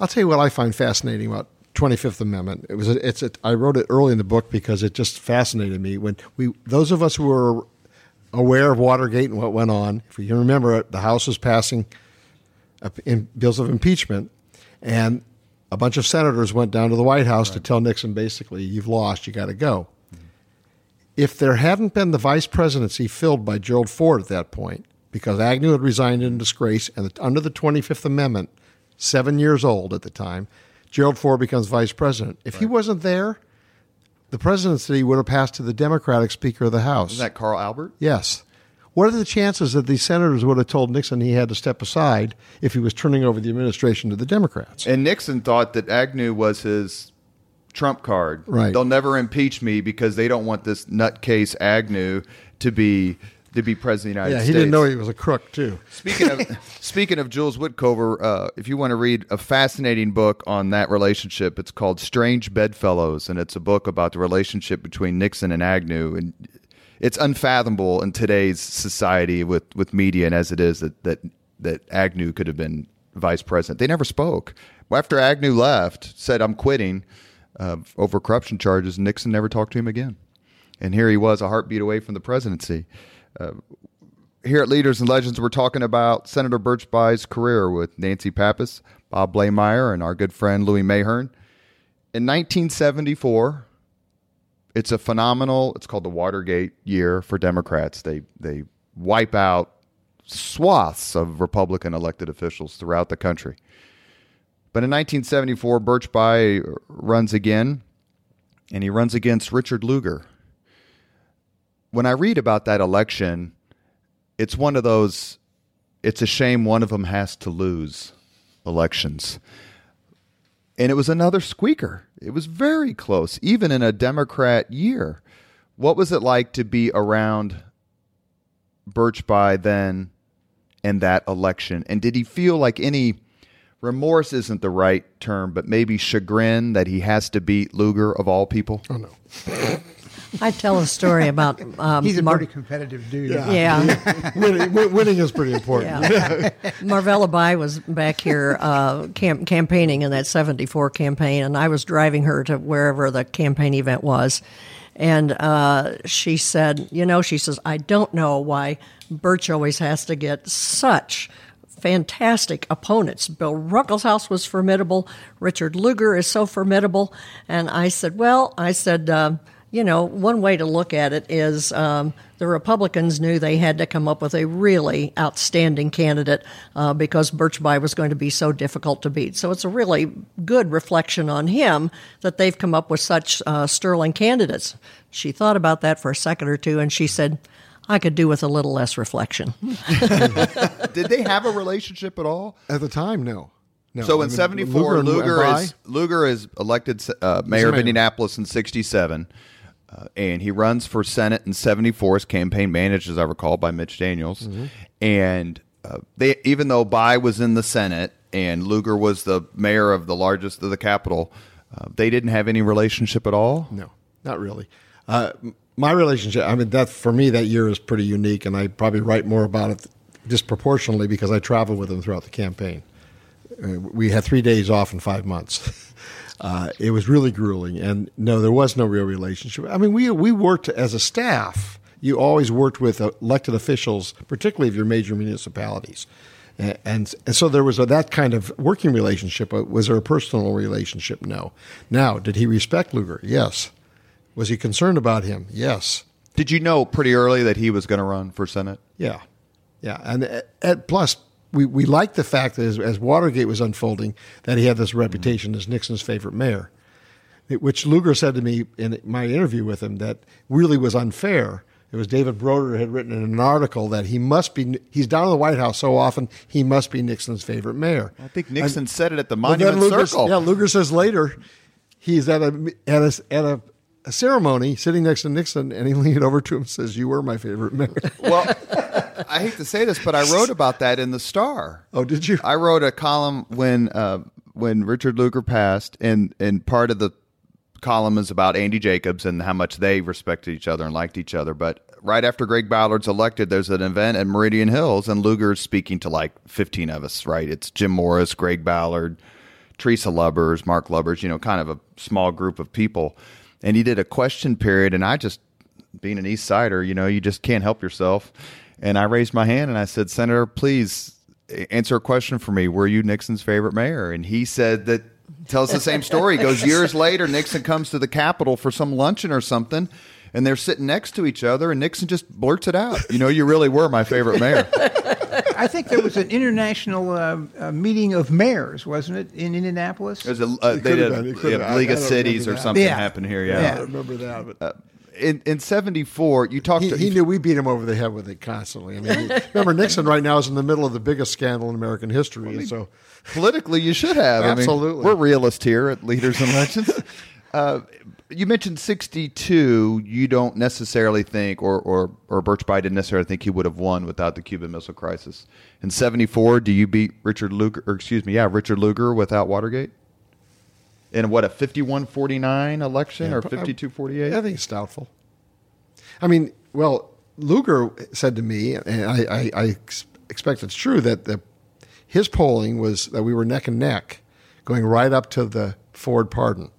I'll tell you what I find fascinating about 25th Amendment. It was a, it's a, I wrote it early in the book because it just fascinated me when we those of us who were aware of Watergate and what went on. If you remember, the House was passing in bills of impeachment, and a bunch of senators went down to the White House to tell Nixon basically, "You've lost. You got to go." If there hadn't been the vice presidency filled by Gerald Ford at that point, because Agnew had resigned in disgrace, and under the 25th Amendment, seven years old at the time, Gerald Ford becomes vice president. If he wasn't there, the presidency would have passed to the Democratic Speaker of the House. Isn't that Carl Albert? Yes. What are the chances that these senators would have told Nixon he had to step aside if he was turning over the administration to the Democrats? And Nixon thought that Agnew was his trump card. Right. They'll never impeach me because they don't want this nutcase Agnew to be to be president of the United States. yeah, he States. didn't know he was a crook too. Speaking of speaking of Jules Witcover, uh, if you want to read a fascinating book on that relationship, it's called Strange Bedfellows, and it's a book about the relationship between Nixon and Agnew, and it's unfathomable in today's society with, with media and as it is that that that Agnew could have been vice president. They never spoke. After Agnew left, said I'm quitting uh, over corruption charges. Nixon never talked to him again, and here he was, a heartbeat away from the presidency here at Leaders and Legends, we're talking about Senator Birch Bayh's career with Nancy Pappas, Bob Blaemire, and our good friend Louis Mahern. In 1974, it's a phenomenal. It's called the Watergate year for Democrats. They they wipe out swaths of Republican elected officials throughout the country. But in 1974, Birch Bayh runs again, and he runs against Richard Lugar. When I read about that election, it's one of those it's a shame one of them has to lose elections. And it was another squeaker. It was very close even in a democrat year. What was it like to be around birch Bayh then in that election? And did he feel like any remorse isn't the right term but maybe chagrin that he has to beat Lugar of all people Oh no. I tell a story about um, He's a Mar- pretty competitive dude. yeah. winning, winning is pretty important. Yeah. Marvella Bayh was back here uh, camp- campaigning in that 74 campaign, and I was driving her to wherever the campaign event was. And uh, she said, You know, she says, I don't know why Birch always has to get such fantastic opponents. Bill Ruckelshaus was formidable. Richard Lugar is so formidable. And I said, Well, I said, uh, you know, one way to look at it is um, the Republicans knew they had to come up with a really outstanding candidate uh, because Birch Bayh was going to be so difficult to beat. So it's a really good reflection on him that they've come up with such uh, sterling candidates. She thought about that for a second or two and she said, I could do with a little less reflection. did they have a relationship at all At the time, no. No. So I in '74, Luger, Lugar and is Lugar is elected uh, mayor of. Indianapolis in '67, uh, and he runs for Senate in '74. His campaign managed, as I recall, by Mitch Daniels. Mm-hmm. And uh, they, even though Bayh was in the Senate and Lugar was the mayor of the largest of the capital, uh, they didn't have any relationship at all. No, not really. My relationship, I mean, that for me, that year is pretty unique, and I probably write more about it disproportionately because I traveled with him throughout the campaign. Uh, we had three days off in five months. Uh, it was really grueling, and no, there was no real relationship. I mean, we we worked as a staff. You always worked with elected officials, particularly of your major municipalities, and and, and so there was a, that kind of working relationship. Was there a personal relationship? No. Now, did he respect Lugar? Yes. Was he concerned about him? Yes. Did you know pretty early that he was going to run for Senate? Yeah, yeah, and uh, and plus we we liked the fact that as, as Watergate was unfolding that he had this reputation as Nixon's favorite mayor, which Lugar said to me in my interview with him that really was unfair. It was David Broder had written in an article that he must be he's down in the White House so often he must be Nixon's favorite mayor. I think Nixon said it at the Well, Monument Lugar, Circle. Yeah, Lugar says later he's at a at a at a, a ceremony sitting next to Nixon, and he leaned over to him and says, "You were my favorite mayor." Well, I hate to say this, but I wrote about that in the Star. oh, did you? I wrote a column when uh, when Richard Lugar passed, and and part of the column is about Andy Jacobs and how much they respected each other and liked each other. But right after Greg Ballard's elected, there's an event at Meridian Hills, and Lugar's speaking to like 15 of us. Right? It's Jim Morris, Greg Ballard, Teresa Lubbers, Mark Lubbers. You know, kind of a small group of people. And he did a question period, and I just, being an East Sider, you know, you just can't help yourself. And I raised my hand and I said, Senator, please answer a question for me. Were you Nixon's favorite mayor? And he said that tells the same story. He goes years later. Nixon comes to the Capitol for some luncheon or something, and they're sitting next to each other, and Nixon just blurts it out. You know, you really were my favorite mayor. I think there was an international uh, uh, meeting of mayors, wasn't it, in Indianapolis? There's a uh, they did been. It yeah, League I- of I Cities or something Yeah. happened here. I Yeah. Yeah. don't remember that, but In in '74, you talked. he, to, he knew we beat him over the head with it constantly. I mean, he- remember Nixon right now is in the middle of the biggest scandal in American history, and so politically you should have. Absolutely. I mean, we're realists here at Leaders and Legends. Uh, you mentioned 62. You don't necessarily think, or, or, or Birch Bayh didn't necessarily think he would have won without the Cuban Missile Crisis. In 74, do you beat Richard Lugar, or excuse me, yeah, Richard Lugar without Watergate? In what, a 51 49 election Yeah, or but, 52 I 48? think it's doubtful. I mean, well, Lugar said to me, and I, I, I expect it's true that the his polling was that we were neck and neck, going right up to the Ford pardon.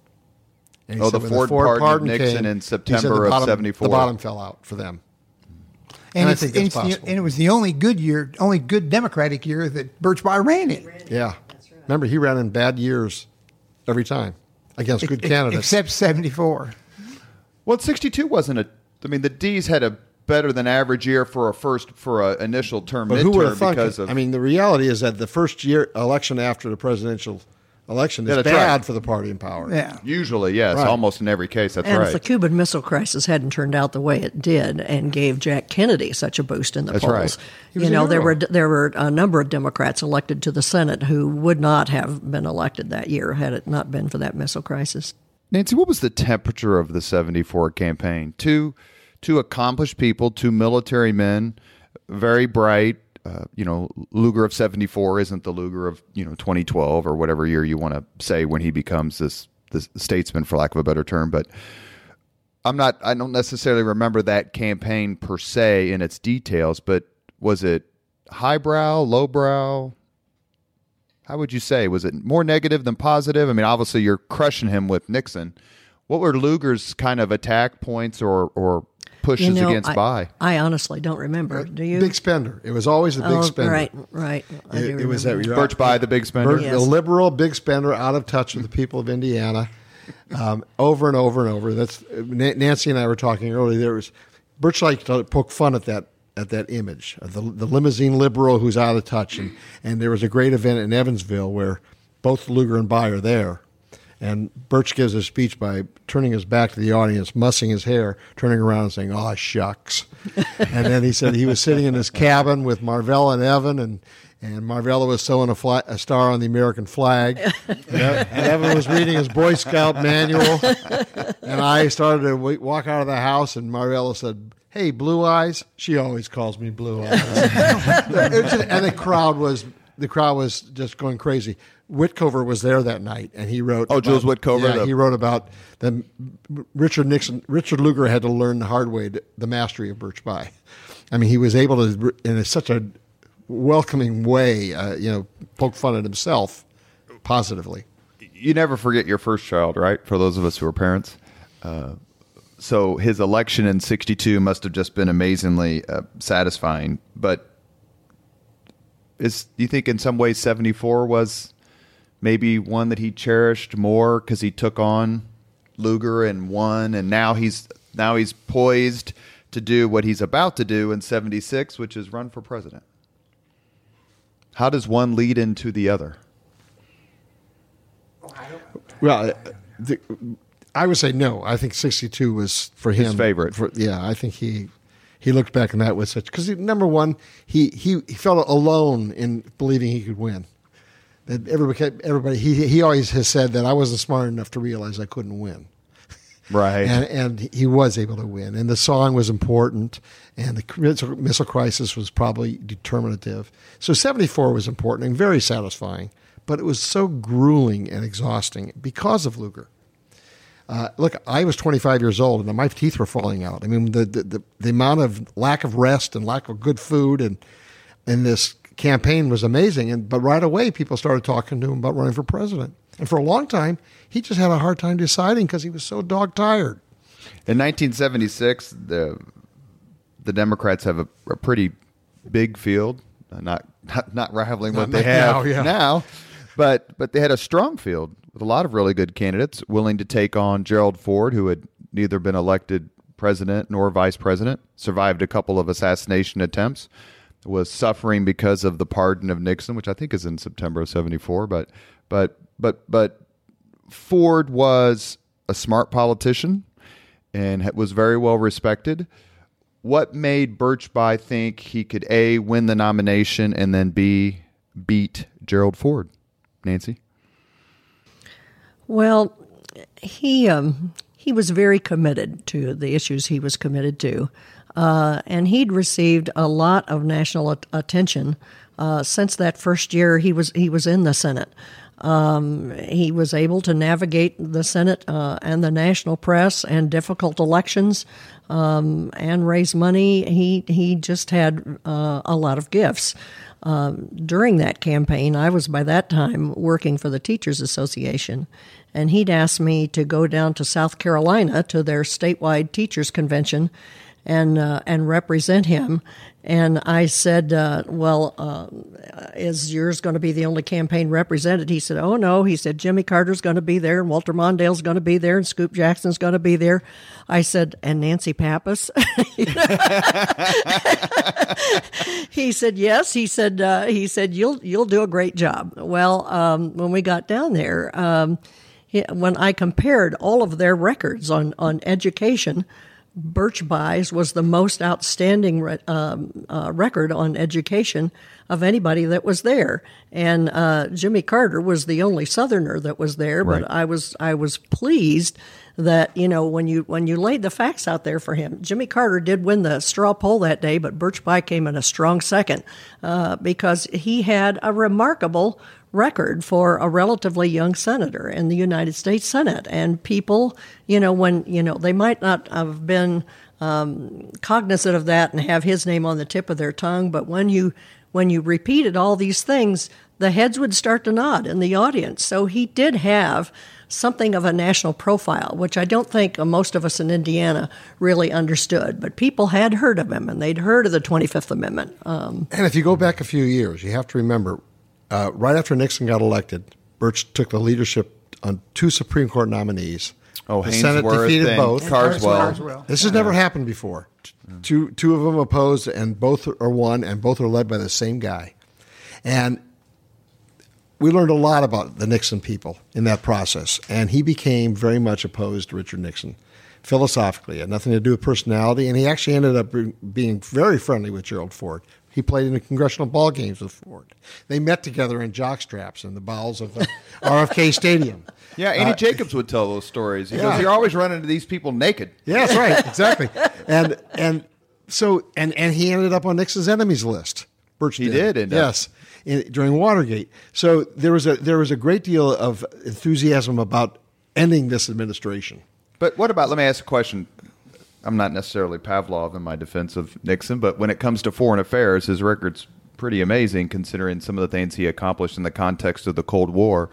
And he Oh, the when Ford pardon of Nixon in he said the September of bottom- 74. The bottom fell out for them. And, And I it's, think and, that's it's the- and it was the only good year, only good Democratic year that Birch Bayh ran in. Yeah, remember he ran in bad years every time against good Ex- candidates. Except 74. Well, 62 wasn't a. I mean, the D's had a better than average year for a first for a initial term But who would midterm have thunk because of. I mean, the reality is that the first year election after the presidential election is Yeah, bad right. for the party in power. Yeah. usually yes, Right. almost in every case. That's And right. if the Cuban Missile Crisis hadn't turned out the way it did and gave Jack Kennedy such a boost in the That's polls, right. You know there were there were a number of Democrats elected to the Senate who would not have been elected that year had it not been for that missile crisis. Nancy, what was the temperature of the 74 campaign? Two two accomplished people, two military men, very bright. You know, Lugar of 74 isn't the Lugar of, you know, 2012 or whatever year you want to say when he becomes this this statesman for lack of a better term, but I'm not I don't necessarily remember that campaign per se in its details, but was it highbrow, lowbrow? How would you say? Was it more negative than positive? I mean, obviously you're crushing him with Nixon. What were Lugar's kind of attack points or or pushes You know, against I, Bayh? I honestly don't remember. Do you? Big spender. It was always the big oh, spender. right, right. I do It, it was that you're Birch Bayh the big spender. Bert, Yes. the liberal big spender, out of touch with the people of Indiana, um, over and over and over. That's Nancy and I were talking earlier. There was Birch liked to poke fun at that at that image of the, the limousine liberal who's out of touch, and and there was a great event in Evansville where both Lugar and Bayh are there. And Birch gives a speech by turning his back to the audience, mussing his hair, turning around and saying, "Oh shucks." and then he said he was sitting in his cabin with Marvella and Evan, and and Marvella was sewing a, fla- a star on the American flag, and Evan was reading his Boy Scout manual, and I started to walk out of the house, and Marvella said. Hey, Blue Eyes. She always calls me Blue Eyes. Just- and the crowd was the crowd was just going crazy. Witcover was there that night, and he wrote. Oh, Jules about- Witcover, Yeah, the- he wrote about the Richard Nixon. Richard Lugar had to learn the hard way the, the mastery of Birch Bayh. I mean, he was able to, in such a welcoming way, uh, you know, poke fun at himself positively. you never forget your first child, right? For those of us who are parents. Uh, so his election in 62 must have just been amazingly uh, satisfying. But is do you think in some ways 74 was maybe one that he cherished more because he took on Lugar and won, and now he's now he's poised to do what he's about to do in 76, which is run for president. How does one lead into the other? Well, the, I would say no. I think 62 was for him. His favorite. For, yeah, I think he he looked back on that with such because number one, he, he he felt alone in believing he could win. That everybody everybody he he always has said that I wasn't smart enough to realize I couldn't win. Right. and and he was able to win. And the song was important, and the missile, crisis was probably determinative. So seventy four was important and very satisfying, but it was so grueling and exhausting because of Lugar. Uh, look, I was 25 years old and my teeth were falling out. I mean, the, the, the, the amount of lack of rest and lack of good food and and this campaign was amazing. And but right away, people started talking to him about running for president. And for a long time, he just had a hard time deciding because he was so dog tired. In 1976, the the Democrats have a, a pretty big field, uh, not not, not rivaling what Not they now, have yeah. now, but but they had a strong field. with a lot of really good candidates willing to take on Gerald Ford, who had neither been elected president nor vice president, survived a couple of assassination attempts, was suffering because of the pardon of Nixon, which I think is in September of 74, but but but but Ford was a smart politician and was very well respected. What made Birch Bayh think he could A, win the nomination, and then B, beat Gerald Ford? Nancy? Well, he um, he was very committed to the issues he was committed to, uh, and he'd received a lot of national at- attention uh, since that first year he was he was in the Senate. Um, he was able to navigate the Senate uh, and the national press and difficult elections um, and raise money. He he just had uh, a lot of gifts. Um, during that campaign, I was by that time working for the Teachers Association, and he'd asked me to go down to South Carolina to their statewide teachers convention and uh, and represent him. And I said, uh, "Well, uh, is yours going to be the only campaign represented?" He said, "Oh no." He said, "Jimmy Carter's going to be there, and Walter Mondale's going to be there, and Scoop Jackson's going to be there." I said, "And Nancy Pappas." he said, "Yes." He said, uh, "He said you'll you'll do a great job." Well, um, when we got down there. Um, when I compared all of their records on, on education, Birch Bayh's was the most outstanding re- um, uh, record on education of anybody that was there, and uh, Jimmy Carter was the only Southerner that was there. Right. But I was I was pleased that you know when you when you laid the facts out there for him, Jimmy Carter did win the straw poll that day, but Birch Bayh came in a strong second uh, because he had a remarkable record for a relatively young senator in the United States Senate. And people, you know, when, you know, they might not have been um, cognizant of that and have his name on the tip of their tongue, but when you when you repeated all these things, the heads would start to nod in the audience. So he did have something of a national profile, which I don't think most of us in Indiana really understood. But people had heard of him and they'd heard of the 25th Amendment. Um, and if you go back a few years, you have to remember uh, right after Nixon got elected, Birch took the leadership on two Supreme Court nominees. Oh, the Senate Haynsworth defeated and both. Carswell. Carswell. This has never happened before. Two two of them opposed, and both are won, and both are led by the same guy. And we learned a lot about the Nixon people in that process, and he became very much opposed to Richard Nixon philosophically. It had nothing to do with personality, and he actually ended up being very friendly with Gerald Ford. He played in the congressional ball games with Ford. They met together in jockstraps in the bowels of the RFK Stadium. Yeah, Andy Uh, Jacobs would tell those stories. He Yeah. goes, "You're always running into these people naked." Yeah, that's right, exactly. And and so and and he ended up on Nixon's enemies list. Birch He did yes, in, during Watergate. So there was a there was a great deal of enthusiasm about ending this administration. But what about? Let me ask a question. I'm not necessarily Pavlov in my defense of Nixon, but when it comes to foreign affairs, his record's pretty amazing considering some of the things he accomplished in the context of the Cold War.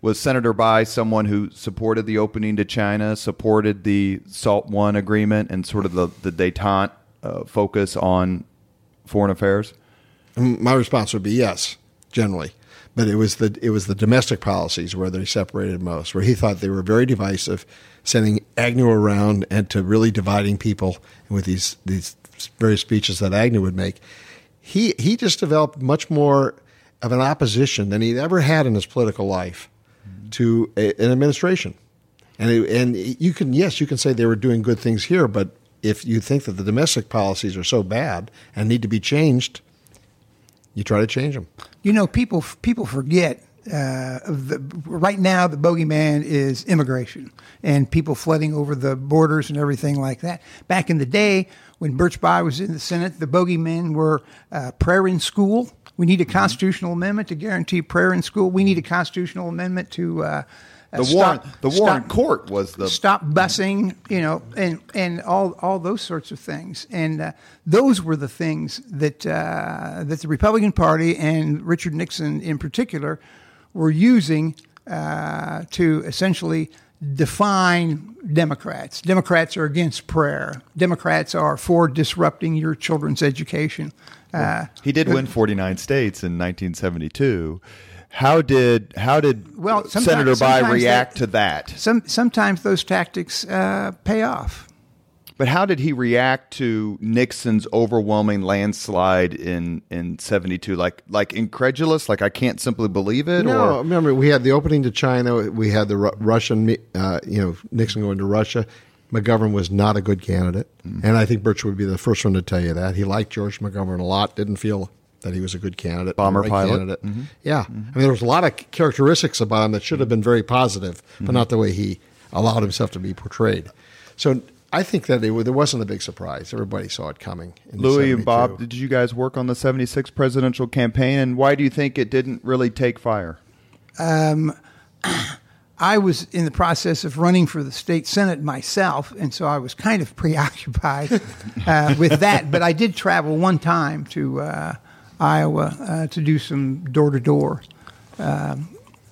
Was Senator Bayh someone who supported the opening to China, supported the SALT One agreement, and sort of the the détente uh, focus on foreign affairs? My response would be yes, generally. But it was the it was the domestic policies where they separated most, where he thought they were very divisive, sending Agnew around and to really dividing people with these these various speeches that Agnew would make. He he just developed much more of an opposition than he'd ever had in his political life to a, an administration. And it, and you can yes, you can say they were doing good things here, but if you think that the domestic policies are so bad and need to be changed, you try to change them. You know, people people forget. Uh, the, right now, the bogeyman is immigration and people flooding over the borders and everything like that. Back in the day, when Birch Bayh was in the Senate, the bogeymen were uh, prayer in school. We need a constitutional amendment to guarantee prayer in school. We need a constitutional amendment to uh, The stop- Warren the Warren stop- Court was the stop busing, you know, and and all all those sorts of things. And uh, those were the things that uh, that the Republican Party and Richard Nixon in particular were using uh, to essentially define Democrats. Democrats are against prayer. Democrats are for disrupting your children's education. Uh, He did win 49 states in 1972. How did how did Well, Senator Bayh react that- to that? Some sometimes those tactics uh, pay off. But how did he react to Nixon's overwhelming landslide in in '72? Like like incredulous, like I can't simply believe it. No, or remember we had the opening to China. We had the Ru- Russian, uh, you know, Nixon going to Russia. McGovern was not a good candidate, Mm-hmm. and I think Birch would be the first one to tell you that. He liked George McGovern a lot. Didn't feel that he was a good candidate, Bomber the pilot. Candidate. Mm-hmm. Yeah, mm-hmm. I mean, there was a lot of characteristics about him that should have mm-hmm. been very positive, but not the way he allowed himself to be portrayed. So. I think that it, there wasn't a big surprise. Everybody saw it coming. in Louis and Bob, did you guys work on the '76 presidential campaign? And why do you think it didn't really take fire? Um, I was in the process of running for the state senate myself, and so I was kind of preoccupied uh, with that. But I did travel one time to uh, Iowa uh, to do some door to door.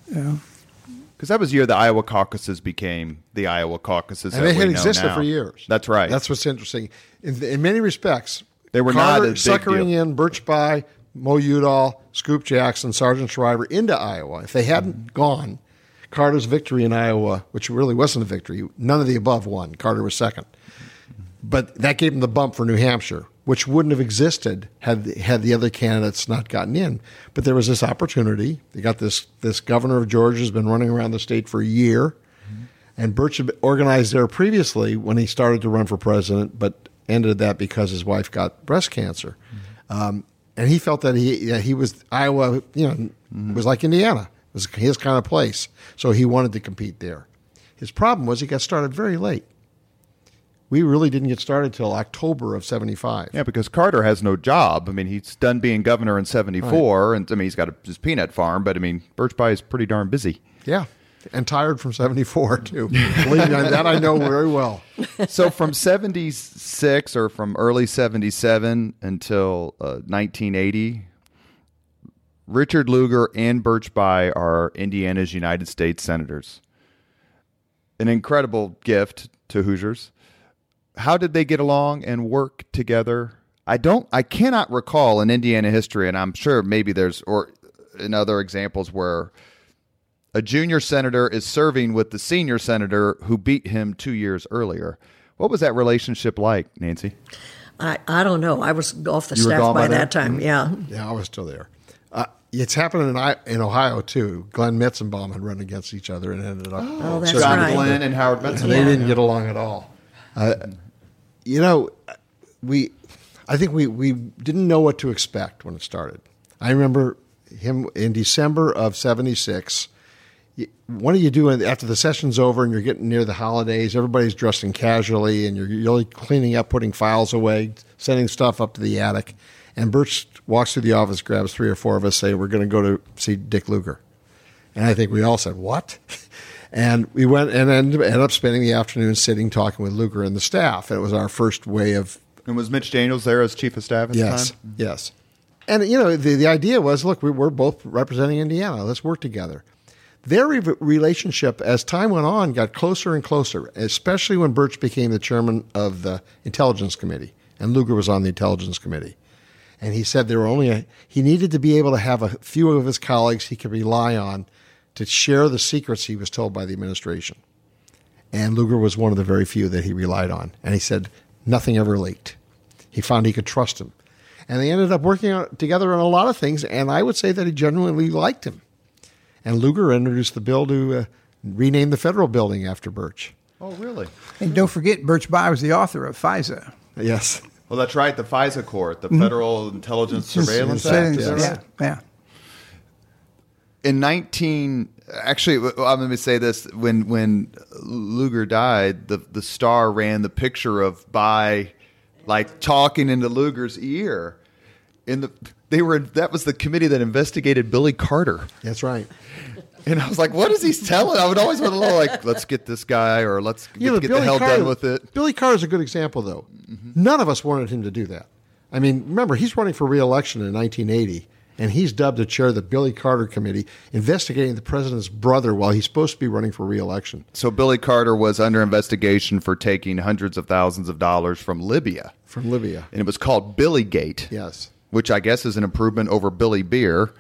Because that was the year the Iowa caucuses became the Iowa caucuses, and that they had we existed now. for years. That's right. That's what's interesting. In, in many respects, They were Carter not a big suckering deal. in Birch Bayh, Mo Udall, Scoop Jackson, Sargent Shriver into Iowa. If they hadn't Mm-hmm. gone, Carter's victory in Iowa, which really wasn't a victory, none of the above won. Carter was second, but that gave him the bump for New Hampshire, which wouldn't have existed had had the other candidates not gotten in. But there was this opportunity. They got this this governor of Georgia has been running around the state for a year. And Birch had organized there previously when he started to run for president, but ended that because his wife got breast cancer. Um, and he felt that he he was Iowa, you know, was like Indiana, it was his kind of place. So he wanted to compete there. His problem was he got started very late. We really didn't get started till October of '75. Yeah, because Carter has no job. I mean, he's done being governor in '74, and I mean, he's got a, his peanut farm. But I mean, Birch Bayh is pretty darn busy. Yeah, and tired from '74 too. Believe me, that I know very well. so from 76 or from early 77 until uh, 1980 richard lugar and birch Bayh are indiana's united states senators an incredible gift to hoosiers how did they get along and work together i don't i cannot recall in indiana history and i'm sure maybe there's or in other examples where a junior senator is serving with the senior senator who beat him two years earlier. What was that relationship like, Nancy? I, I don't know. I was off the You staff by, by that time. Yeah. Yeah, I was still there. Uh, it's happened in I- in Ohio too. Glenn Metzenbaum had run against each other and ended up. Oh, that's serving right. Glenn and Howard and Benson. they didn't get along at all. Uh, you know, we, I think we we didn't know what to expect when it started. I remember him in December of '76. What do you do after the session's over and you're getting near the holidays? Everybody's dressing casually and you're really cleaning up, putting files away, sending stuff up to the attic. And Birch walks through the office, grabs three or four of us, say, "We're going to go to see Dick Lugar." And I think we all said, "What?" And we went and ended, up spending the afternoon sitting talking with Lugar and the staff. It was our first way of And was Mitch Daniels there as chief of staff at yes, the time? yes. And you know the the idea was, look, we, we're both representing Indiana. Let's work together. Their re- relationship, as time went on, got closer and closer. Especially when Birch became the chairman of the Intelligence Committee, and Lugar was on the Intelligence Committee. And he said there were only a, he needed to be able to have a few of his colleagues he could rely on to share the secrets he was told by the administration. And Lugar was one of the very few that he relied on. And he said nothing ever leaked. He found he could trust him. And they ended up working together on a lot of things. And I would say that he genuinely liked him. And Lugar introduced the bill to uh, rename the federal building after Birch. Oh, really? And don't forget, Birch Bayh was the author of FISA. Yes. Well, that's right. The FISA court, the Federal Intelligence Surveillance Surveillance Act. Is yes. Yeah, yeah. In 19 actually well, let me say this. When when lugar died the the star ran the picture of Bayh like talking into Lugar's ear. In the they were that was the committee that investigated billy carter. That's right. and i was like what is he telling? I would always want to know like let's get this guy or let's get, Yeah, get the hell Carter, done with it. Billy Carter is a good example, though. Mm-hmm. None of us wanted him to do that. I mean, remember, he's running for reelection in 1980, and he's dubbed the chair of the Billy Carter Committee investigating the president's brother while he's supposed to be running for reelection so billy carter was under investigation for taking hundreds of thousands of dollars from libya from Libya. and it was called billy gate Yes. which I guess is an improvement over Billy Beer,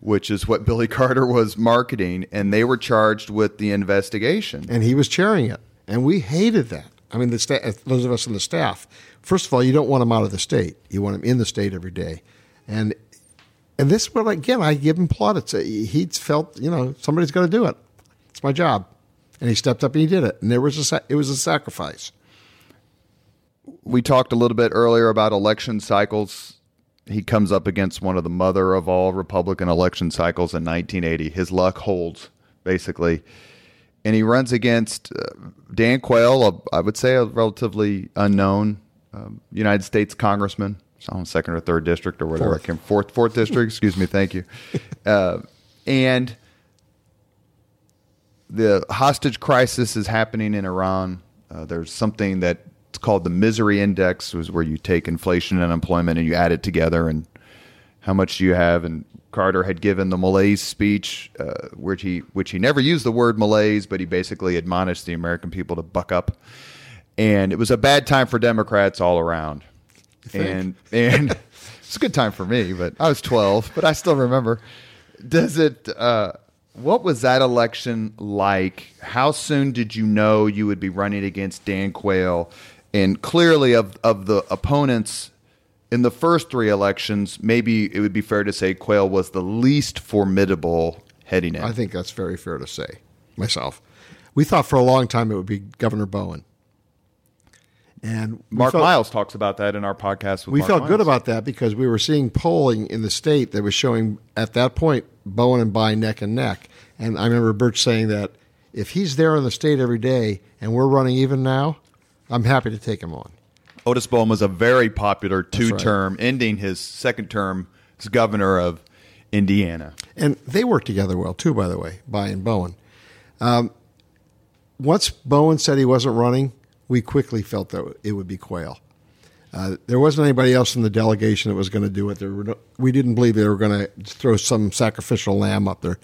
which is what Billy Carter was marketing, and they were charged with the investigation. and he was chairing it, and we hated that. I mean, the sta- uh, those of us in the staff. First of all, you don't want him out of the state; you want him in the state every day, and and this is what again I give him plaudits. He felt you know somebody's got to do it. It's my job, and he stepped up and he did it. And there was a it was a sacrifice. we talked a little bit earlier about election cycles. He comes up against one of the mother of all Republican election cycles in 1980. His luck holds, basically. And he runs against uh, Dan Quayle, a, I would say a relatively unknown um, United States congressman, on second or third district or whatever. Fourth. I came fourth, fourth district. Excuse me. Thank you. Uh, and the hostage crisis is happening in Iran. Uh, there's something that's called the misery index, was where you take inflation and unemployment and you add it together, and how much do you have? And Carter had given the malaise speech, uh, which he which he never used the word malaise, but he basically admonished the American people to buck up. And it was a bad time for Democrats all around. And and it's a good time for me, but I was 12, but I still remember. Does it? Uh, what was that election like? How soon did you know you would be running against Dan Quayle? And clearly, of of the opponents in the first three elections, maybe it would be fair to say Quayle was the least formidable heading in. I think that's very fair to say. Myself, we thought for a long time it would be Governor Bowen, and Mark felt- Miles talks about that in our podcast. With We Mark felt good about that because we were seeing polling in the state that was showing at that point Bowen and Bayh neck and neck. And I remember Birch saying that if he's there in the state every day and we're running even now, I'm happy to take him on. Otis Bowen was a very popular two-term, ending his second term as governor of Indiana. And they worked together well too, by the way, Bayh and Bowen. Um, once Bowen said he wasn't running, we quickly felt that it would be Quayle. Uh, there wasn't anybody else in the delegation that was going to do it. There were no, we didn't believe they were going to throw some sacrificial lamb up there.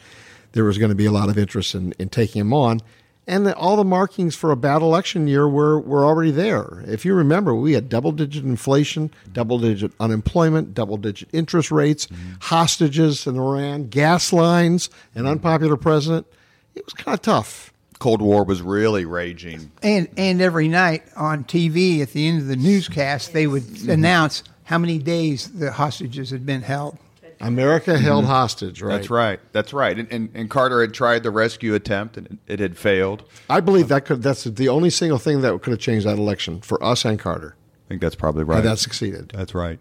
There was going to be a lot of interest in, in taking him on. And the, all the markings for a bad election year were, were already there. If you remember, we had double digit inflation, double digit unemployment, double digit interest rates, hostages in Iran, gas lines, an unpopular president. It was kind of tough. Cold War was really raging. And and every night on TV at the end of the newscast, they would announce how many days the hostages had been held. America held hostage, right? That's right. That's right. And, and, and Carter had tried the rescue attempt, and it, it had failed. I believe that could that's the only single thing that could have changed that election for us and Carter. I think that's probably right. And that succeeded. That's right.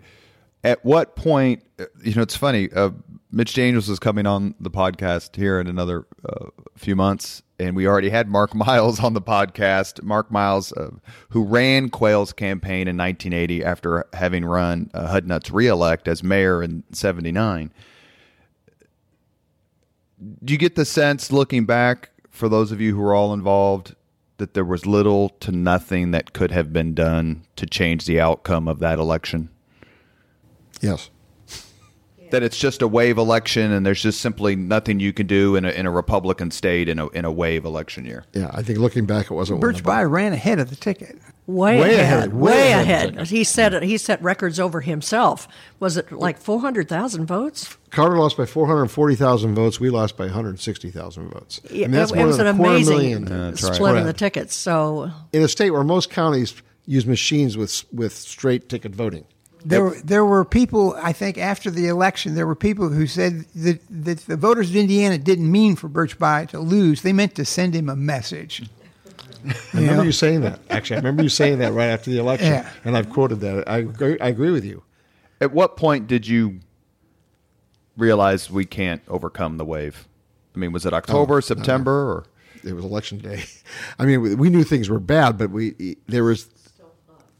At what point, uh, you know, it's funny. Uh, Mitch Daniels is coming on the podcast here in another uh, few months, and we already had Mark Miles on the podcast. Mark Miles, uh, who ran Quayle's campaign in 1980 after having run uh, Hudnut's reelect as mayor in 79. Do you get the sense, looking back, for those of you who were all involved, that there was little to nothing that could have been done to change the outcome of that election? Yes. That it's just a wave election and there's just simply nothing you can do in a, in a Republican state in a, in a wave election year. Yeah, I think looking back, it wasn't one Birch of Bayh ran ahead of the ticket. Way, Way ahead, ahead, way, way ahead. ahead. He set. He set records over himself. Was it like four hundred thousand votes? Carter lost by 440,000 votes. We lost by 160,000 votes. I mean, that's it, more was than an amazing million that's split right. in the tickets. So in a state where most counties use machines with with straight ticket voting. There, were, there were people, I think, after the election, there were people who said that, that the voters of Indiana didn't mean for Birch Bayh to lose. They meant to send him a message. I remember Yeah. you saying that. Actually, I remember you saying that right after the election, Yeah. and I've quoted that. I agree, I agree with you. At what point did you realize we can't overcome the wave? I mean, was it October, oh, uh, September, or It was election day. I mean, we- we knew things were bad, but we there was.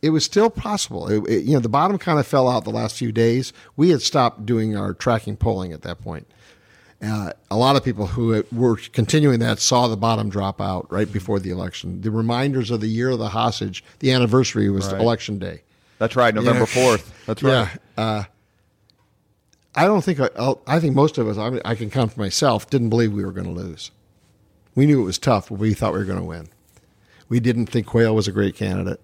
It was still possible. It, it- you know, the bottom kind of fell out the last few days. We had stopped doing our tracking polling at that point. Uh, a lot of people who were continuing that saw the bottom drop out right before the election. The reminders of the year of the hostage, the anniversary was Right. election day. that's right, November Yeah. fourth. That's right. Yeah. Uh, I don't think I, I'll- I think most of us, I, mean, I can count for myself, didn't believe we were going to lose. We knew it was tough, but we thought we were going to win. We didn't think Quayle was a great candidate.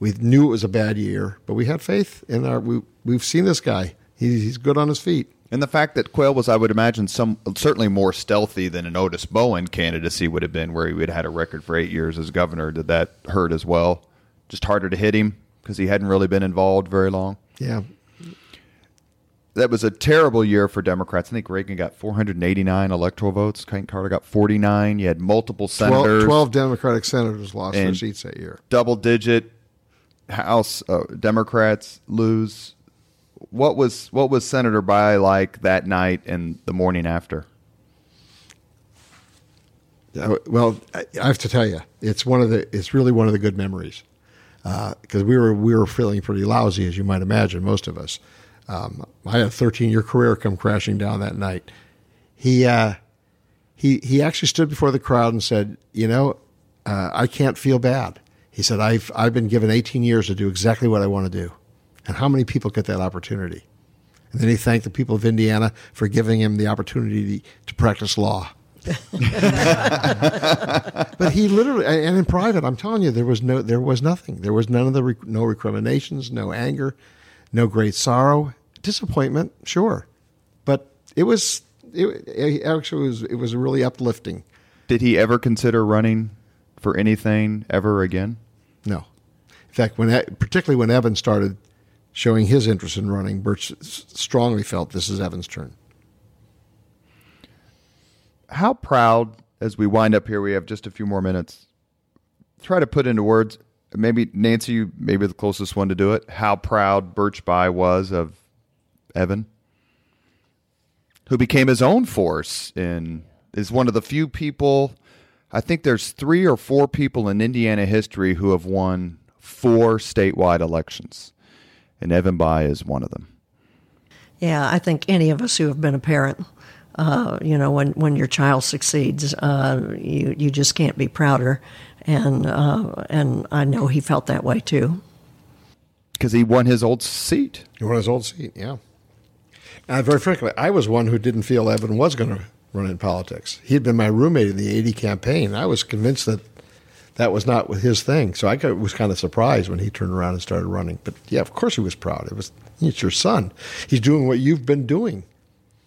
We knew it was a bad year, but we had faith in our. We, we've seen this guy He's, he's good on his feet. And the fact that Quayle was, I would imagine, some certainly more stealthy than an Otis Bowen candidacy would have been, where he would have had a record for eight years as governor. Did that hurt as well? Just harder to hit him because he hadn't really been involved very long. Yeah. That was a terrible year for Democrats. I think Reagan got 489 electoral votes. Kent Carter got 49. You had multiple 12, senators, 12 Democratic senators lost their seats that year. double digit House uh, Democrats lose. What was what was Senator Bayh like that night and the morning after? Uh, Well, I have to tell you, it's one of the. It's really one of the good memories because we were we were feeling pretty lousy, as you might imagine, most of us. Um, I had a 13 year career come crashing down that night. He uh, he he actually stood before the crowd and said, "You know, uh, I can't feel bad." He said, "I've I've been given 18 years to do exactly what I want to do, and how many people get that opportunity?" And then he thanked the people of Indiana for giving him the opportunity to practice law. but he literally, and in private, I'm telling you, there was no, there was nothing. There was none of the, rec- no recriminations, no anger, no great sorrow, disappointment, sure, but it was, it, it actually was, it was really uplifting. Did he ever consider running for anything ever again? No, in fact, when particularly when Evan started showing his interest in running, Birch strongly felt this is Evan's turn. How proud, as we wind up here, we have just a few more minutes. Try to put into words, maybe Nancy, maybe the closest one to do it. How proud Birch Bayh was of Evan, who became his own force and is one of the few people. I think there's three or four people in Indiana history who have won four statewide elections, and Evan Bayh is one of them. Yeah, I think any of us who have been a parent, uh, you know, when, when your child succeeds, uh, you you just can't be prouder, and uh, and I know he felt that way too. Because he won his old seat. He won his old seat, yeah. And very frankly, I was one who didn't feel Evan was going to run in politics. He had been my roommate in the 80 campaign. I was convinced that that was not his thing. So I was kind of surprised when he turned around and started running. But yeah, of course he was proud. It was it's your son. He's doing what you've been doing.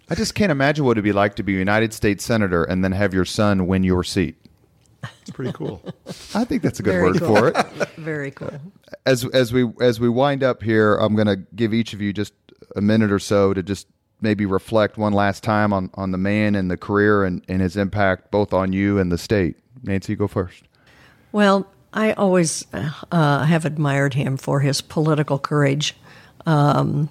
I just can't imagine what it'd be like to be a United States senator and then have your son win your seat. It's pretty cool. I think that's a good Very word cool. for it. Very cool. As as we as we wind up here, I'm going to give each of you just a minute or so to just maybe reflect one last time on on the man and the career and, and his impact both on you and the state. Nancy, go first. Well, I always uh, have admired him for his political courage. Um,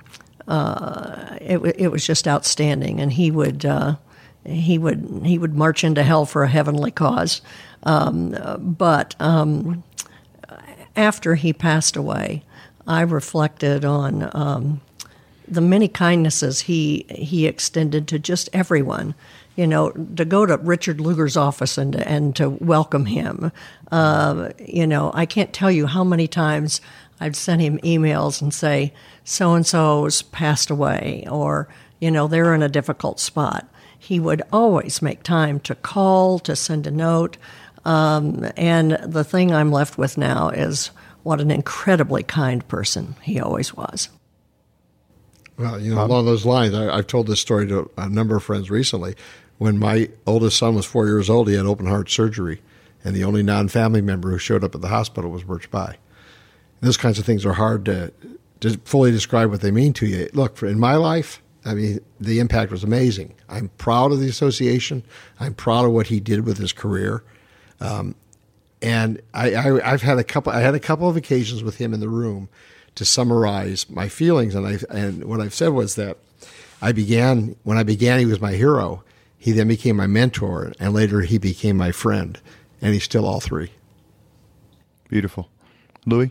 uh, it, it was just outstanding, and he would uh, he would he would march into hell for a heavenly cause. Um, uh, but um, after he passed away, I reflected on um, the many kindnesses he he extended to just everyone. You know, to go to Richard Lugar's office and and to welcome him. Uh, you know, I can't tell you how many times I'd send him emails and say, "So and so's passed away," or you know, they're in a difficult spot. He would always make time to call, to send a note. Um, and the thing I'm left with now is what an incredibly kind person he always was. Well, you know, along those lines, I, I've told this story to a number of friends recently. When my oldest son was four years old, he had open heart surgery, and the only non-family member who showed up at the hospital was Birch Bayh. Those kinds of things are hard to, to fully describe what they mean to you. Look, for, in my life, I mean, the impact was amazing. I'm proud of the association. I'm proud of what he did with his career. Um, and I, I, I've had a couple. I had a couple of occasions with him in the room to summarize my feelings, and I and what I've said was that I began when I began. He was my hero. He then became my mentor, and later he became my friend, and he's still all three. Beautiful, Louis.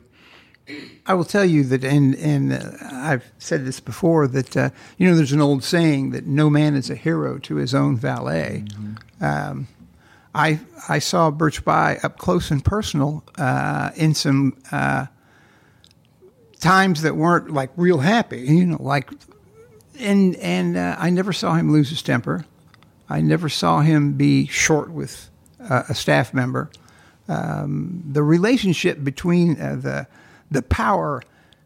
I will tell you that, and and uh, I've said this before that uh, you know there's an old saying that no man is a hero to his own valet. Um, I I saw Birch Bayh up close and personal uh, in some uh, times that weren't like real happy, you know, like and and uh, I never saw him lose his temper. I never saw him be short with uh, a staff member. Um, the relationship between uh, the the power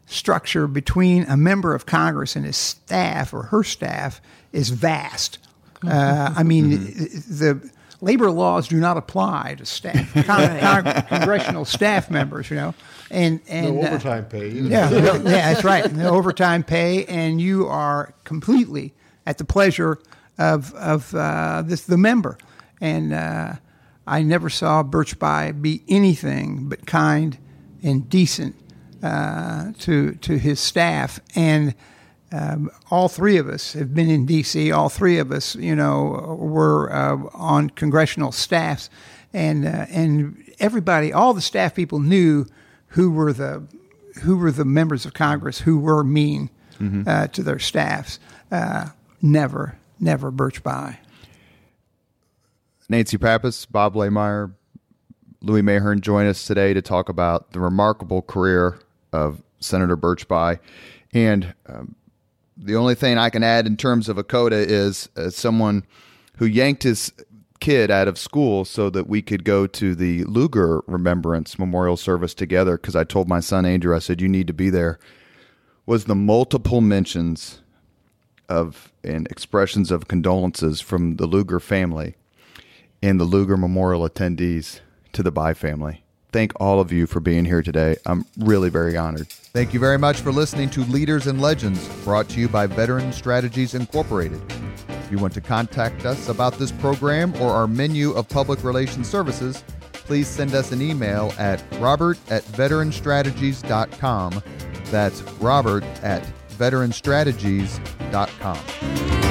structure between a member of Congress and his staff or her staff is vast. Uh, I mean, the labor laws do not apply to staff, con- con- congressional staff members, you know, and and No uh, overtime pay. either. yeah, no- yeah, that's right. No overtime pay, and you are completely at the pleasure of of uh, this the member. And uh, I never saw Birch Bayh be anything but kind and decent uh, to to his staff. And um, all three of us have been in D.C. All three of us, you know, were uh, on congressional staffs, and uh, and everybody, all the staff people knew who were the who were the members of Congress who were mean uh, to their staffs. Uh, never, never Birch Bayh. Nancy Pappas, Bob Blaemire, Louis Mahern join us today to talk about the remarkable career of Senator Birch Bayh. And um, the only thing I can add in terms of a coda is uh, someone who yanked his kid out of school so that we could go to the Lugar Remembrance Memorial Service together because I told my son Andrew, I said, you need to be there, was the multiple mentions of and expressions of condolences from the Lugar family and the Lugar Memorial attendees to the Bayh family. Thank all of you for being here today. I'm really very honored. Thank you very much for listening to Leaders and Legends, brought to you by Veteran Strategies Incorporated. If you want to contact us about this program or our menu of public relations services, please send us an email at robert at veteranstrategies.com. That's robert at veteranstrategies.com.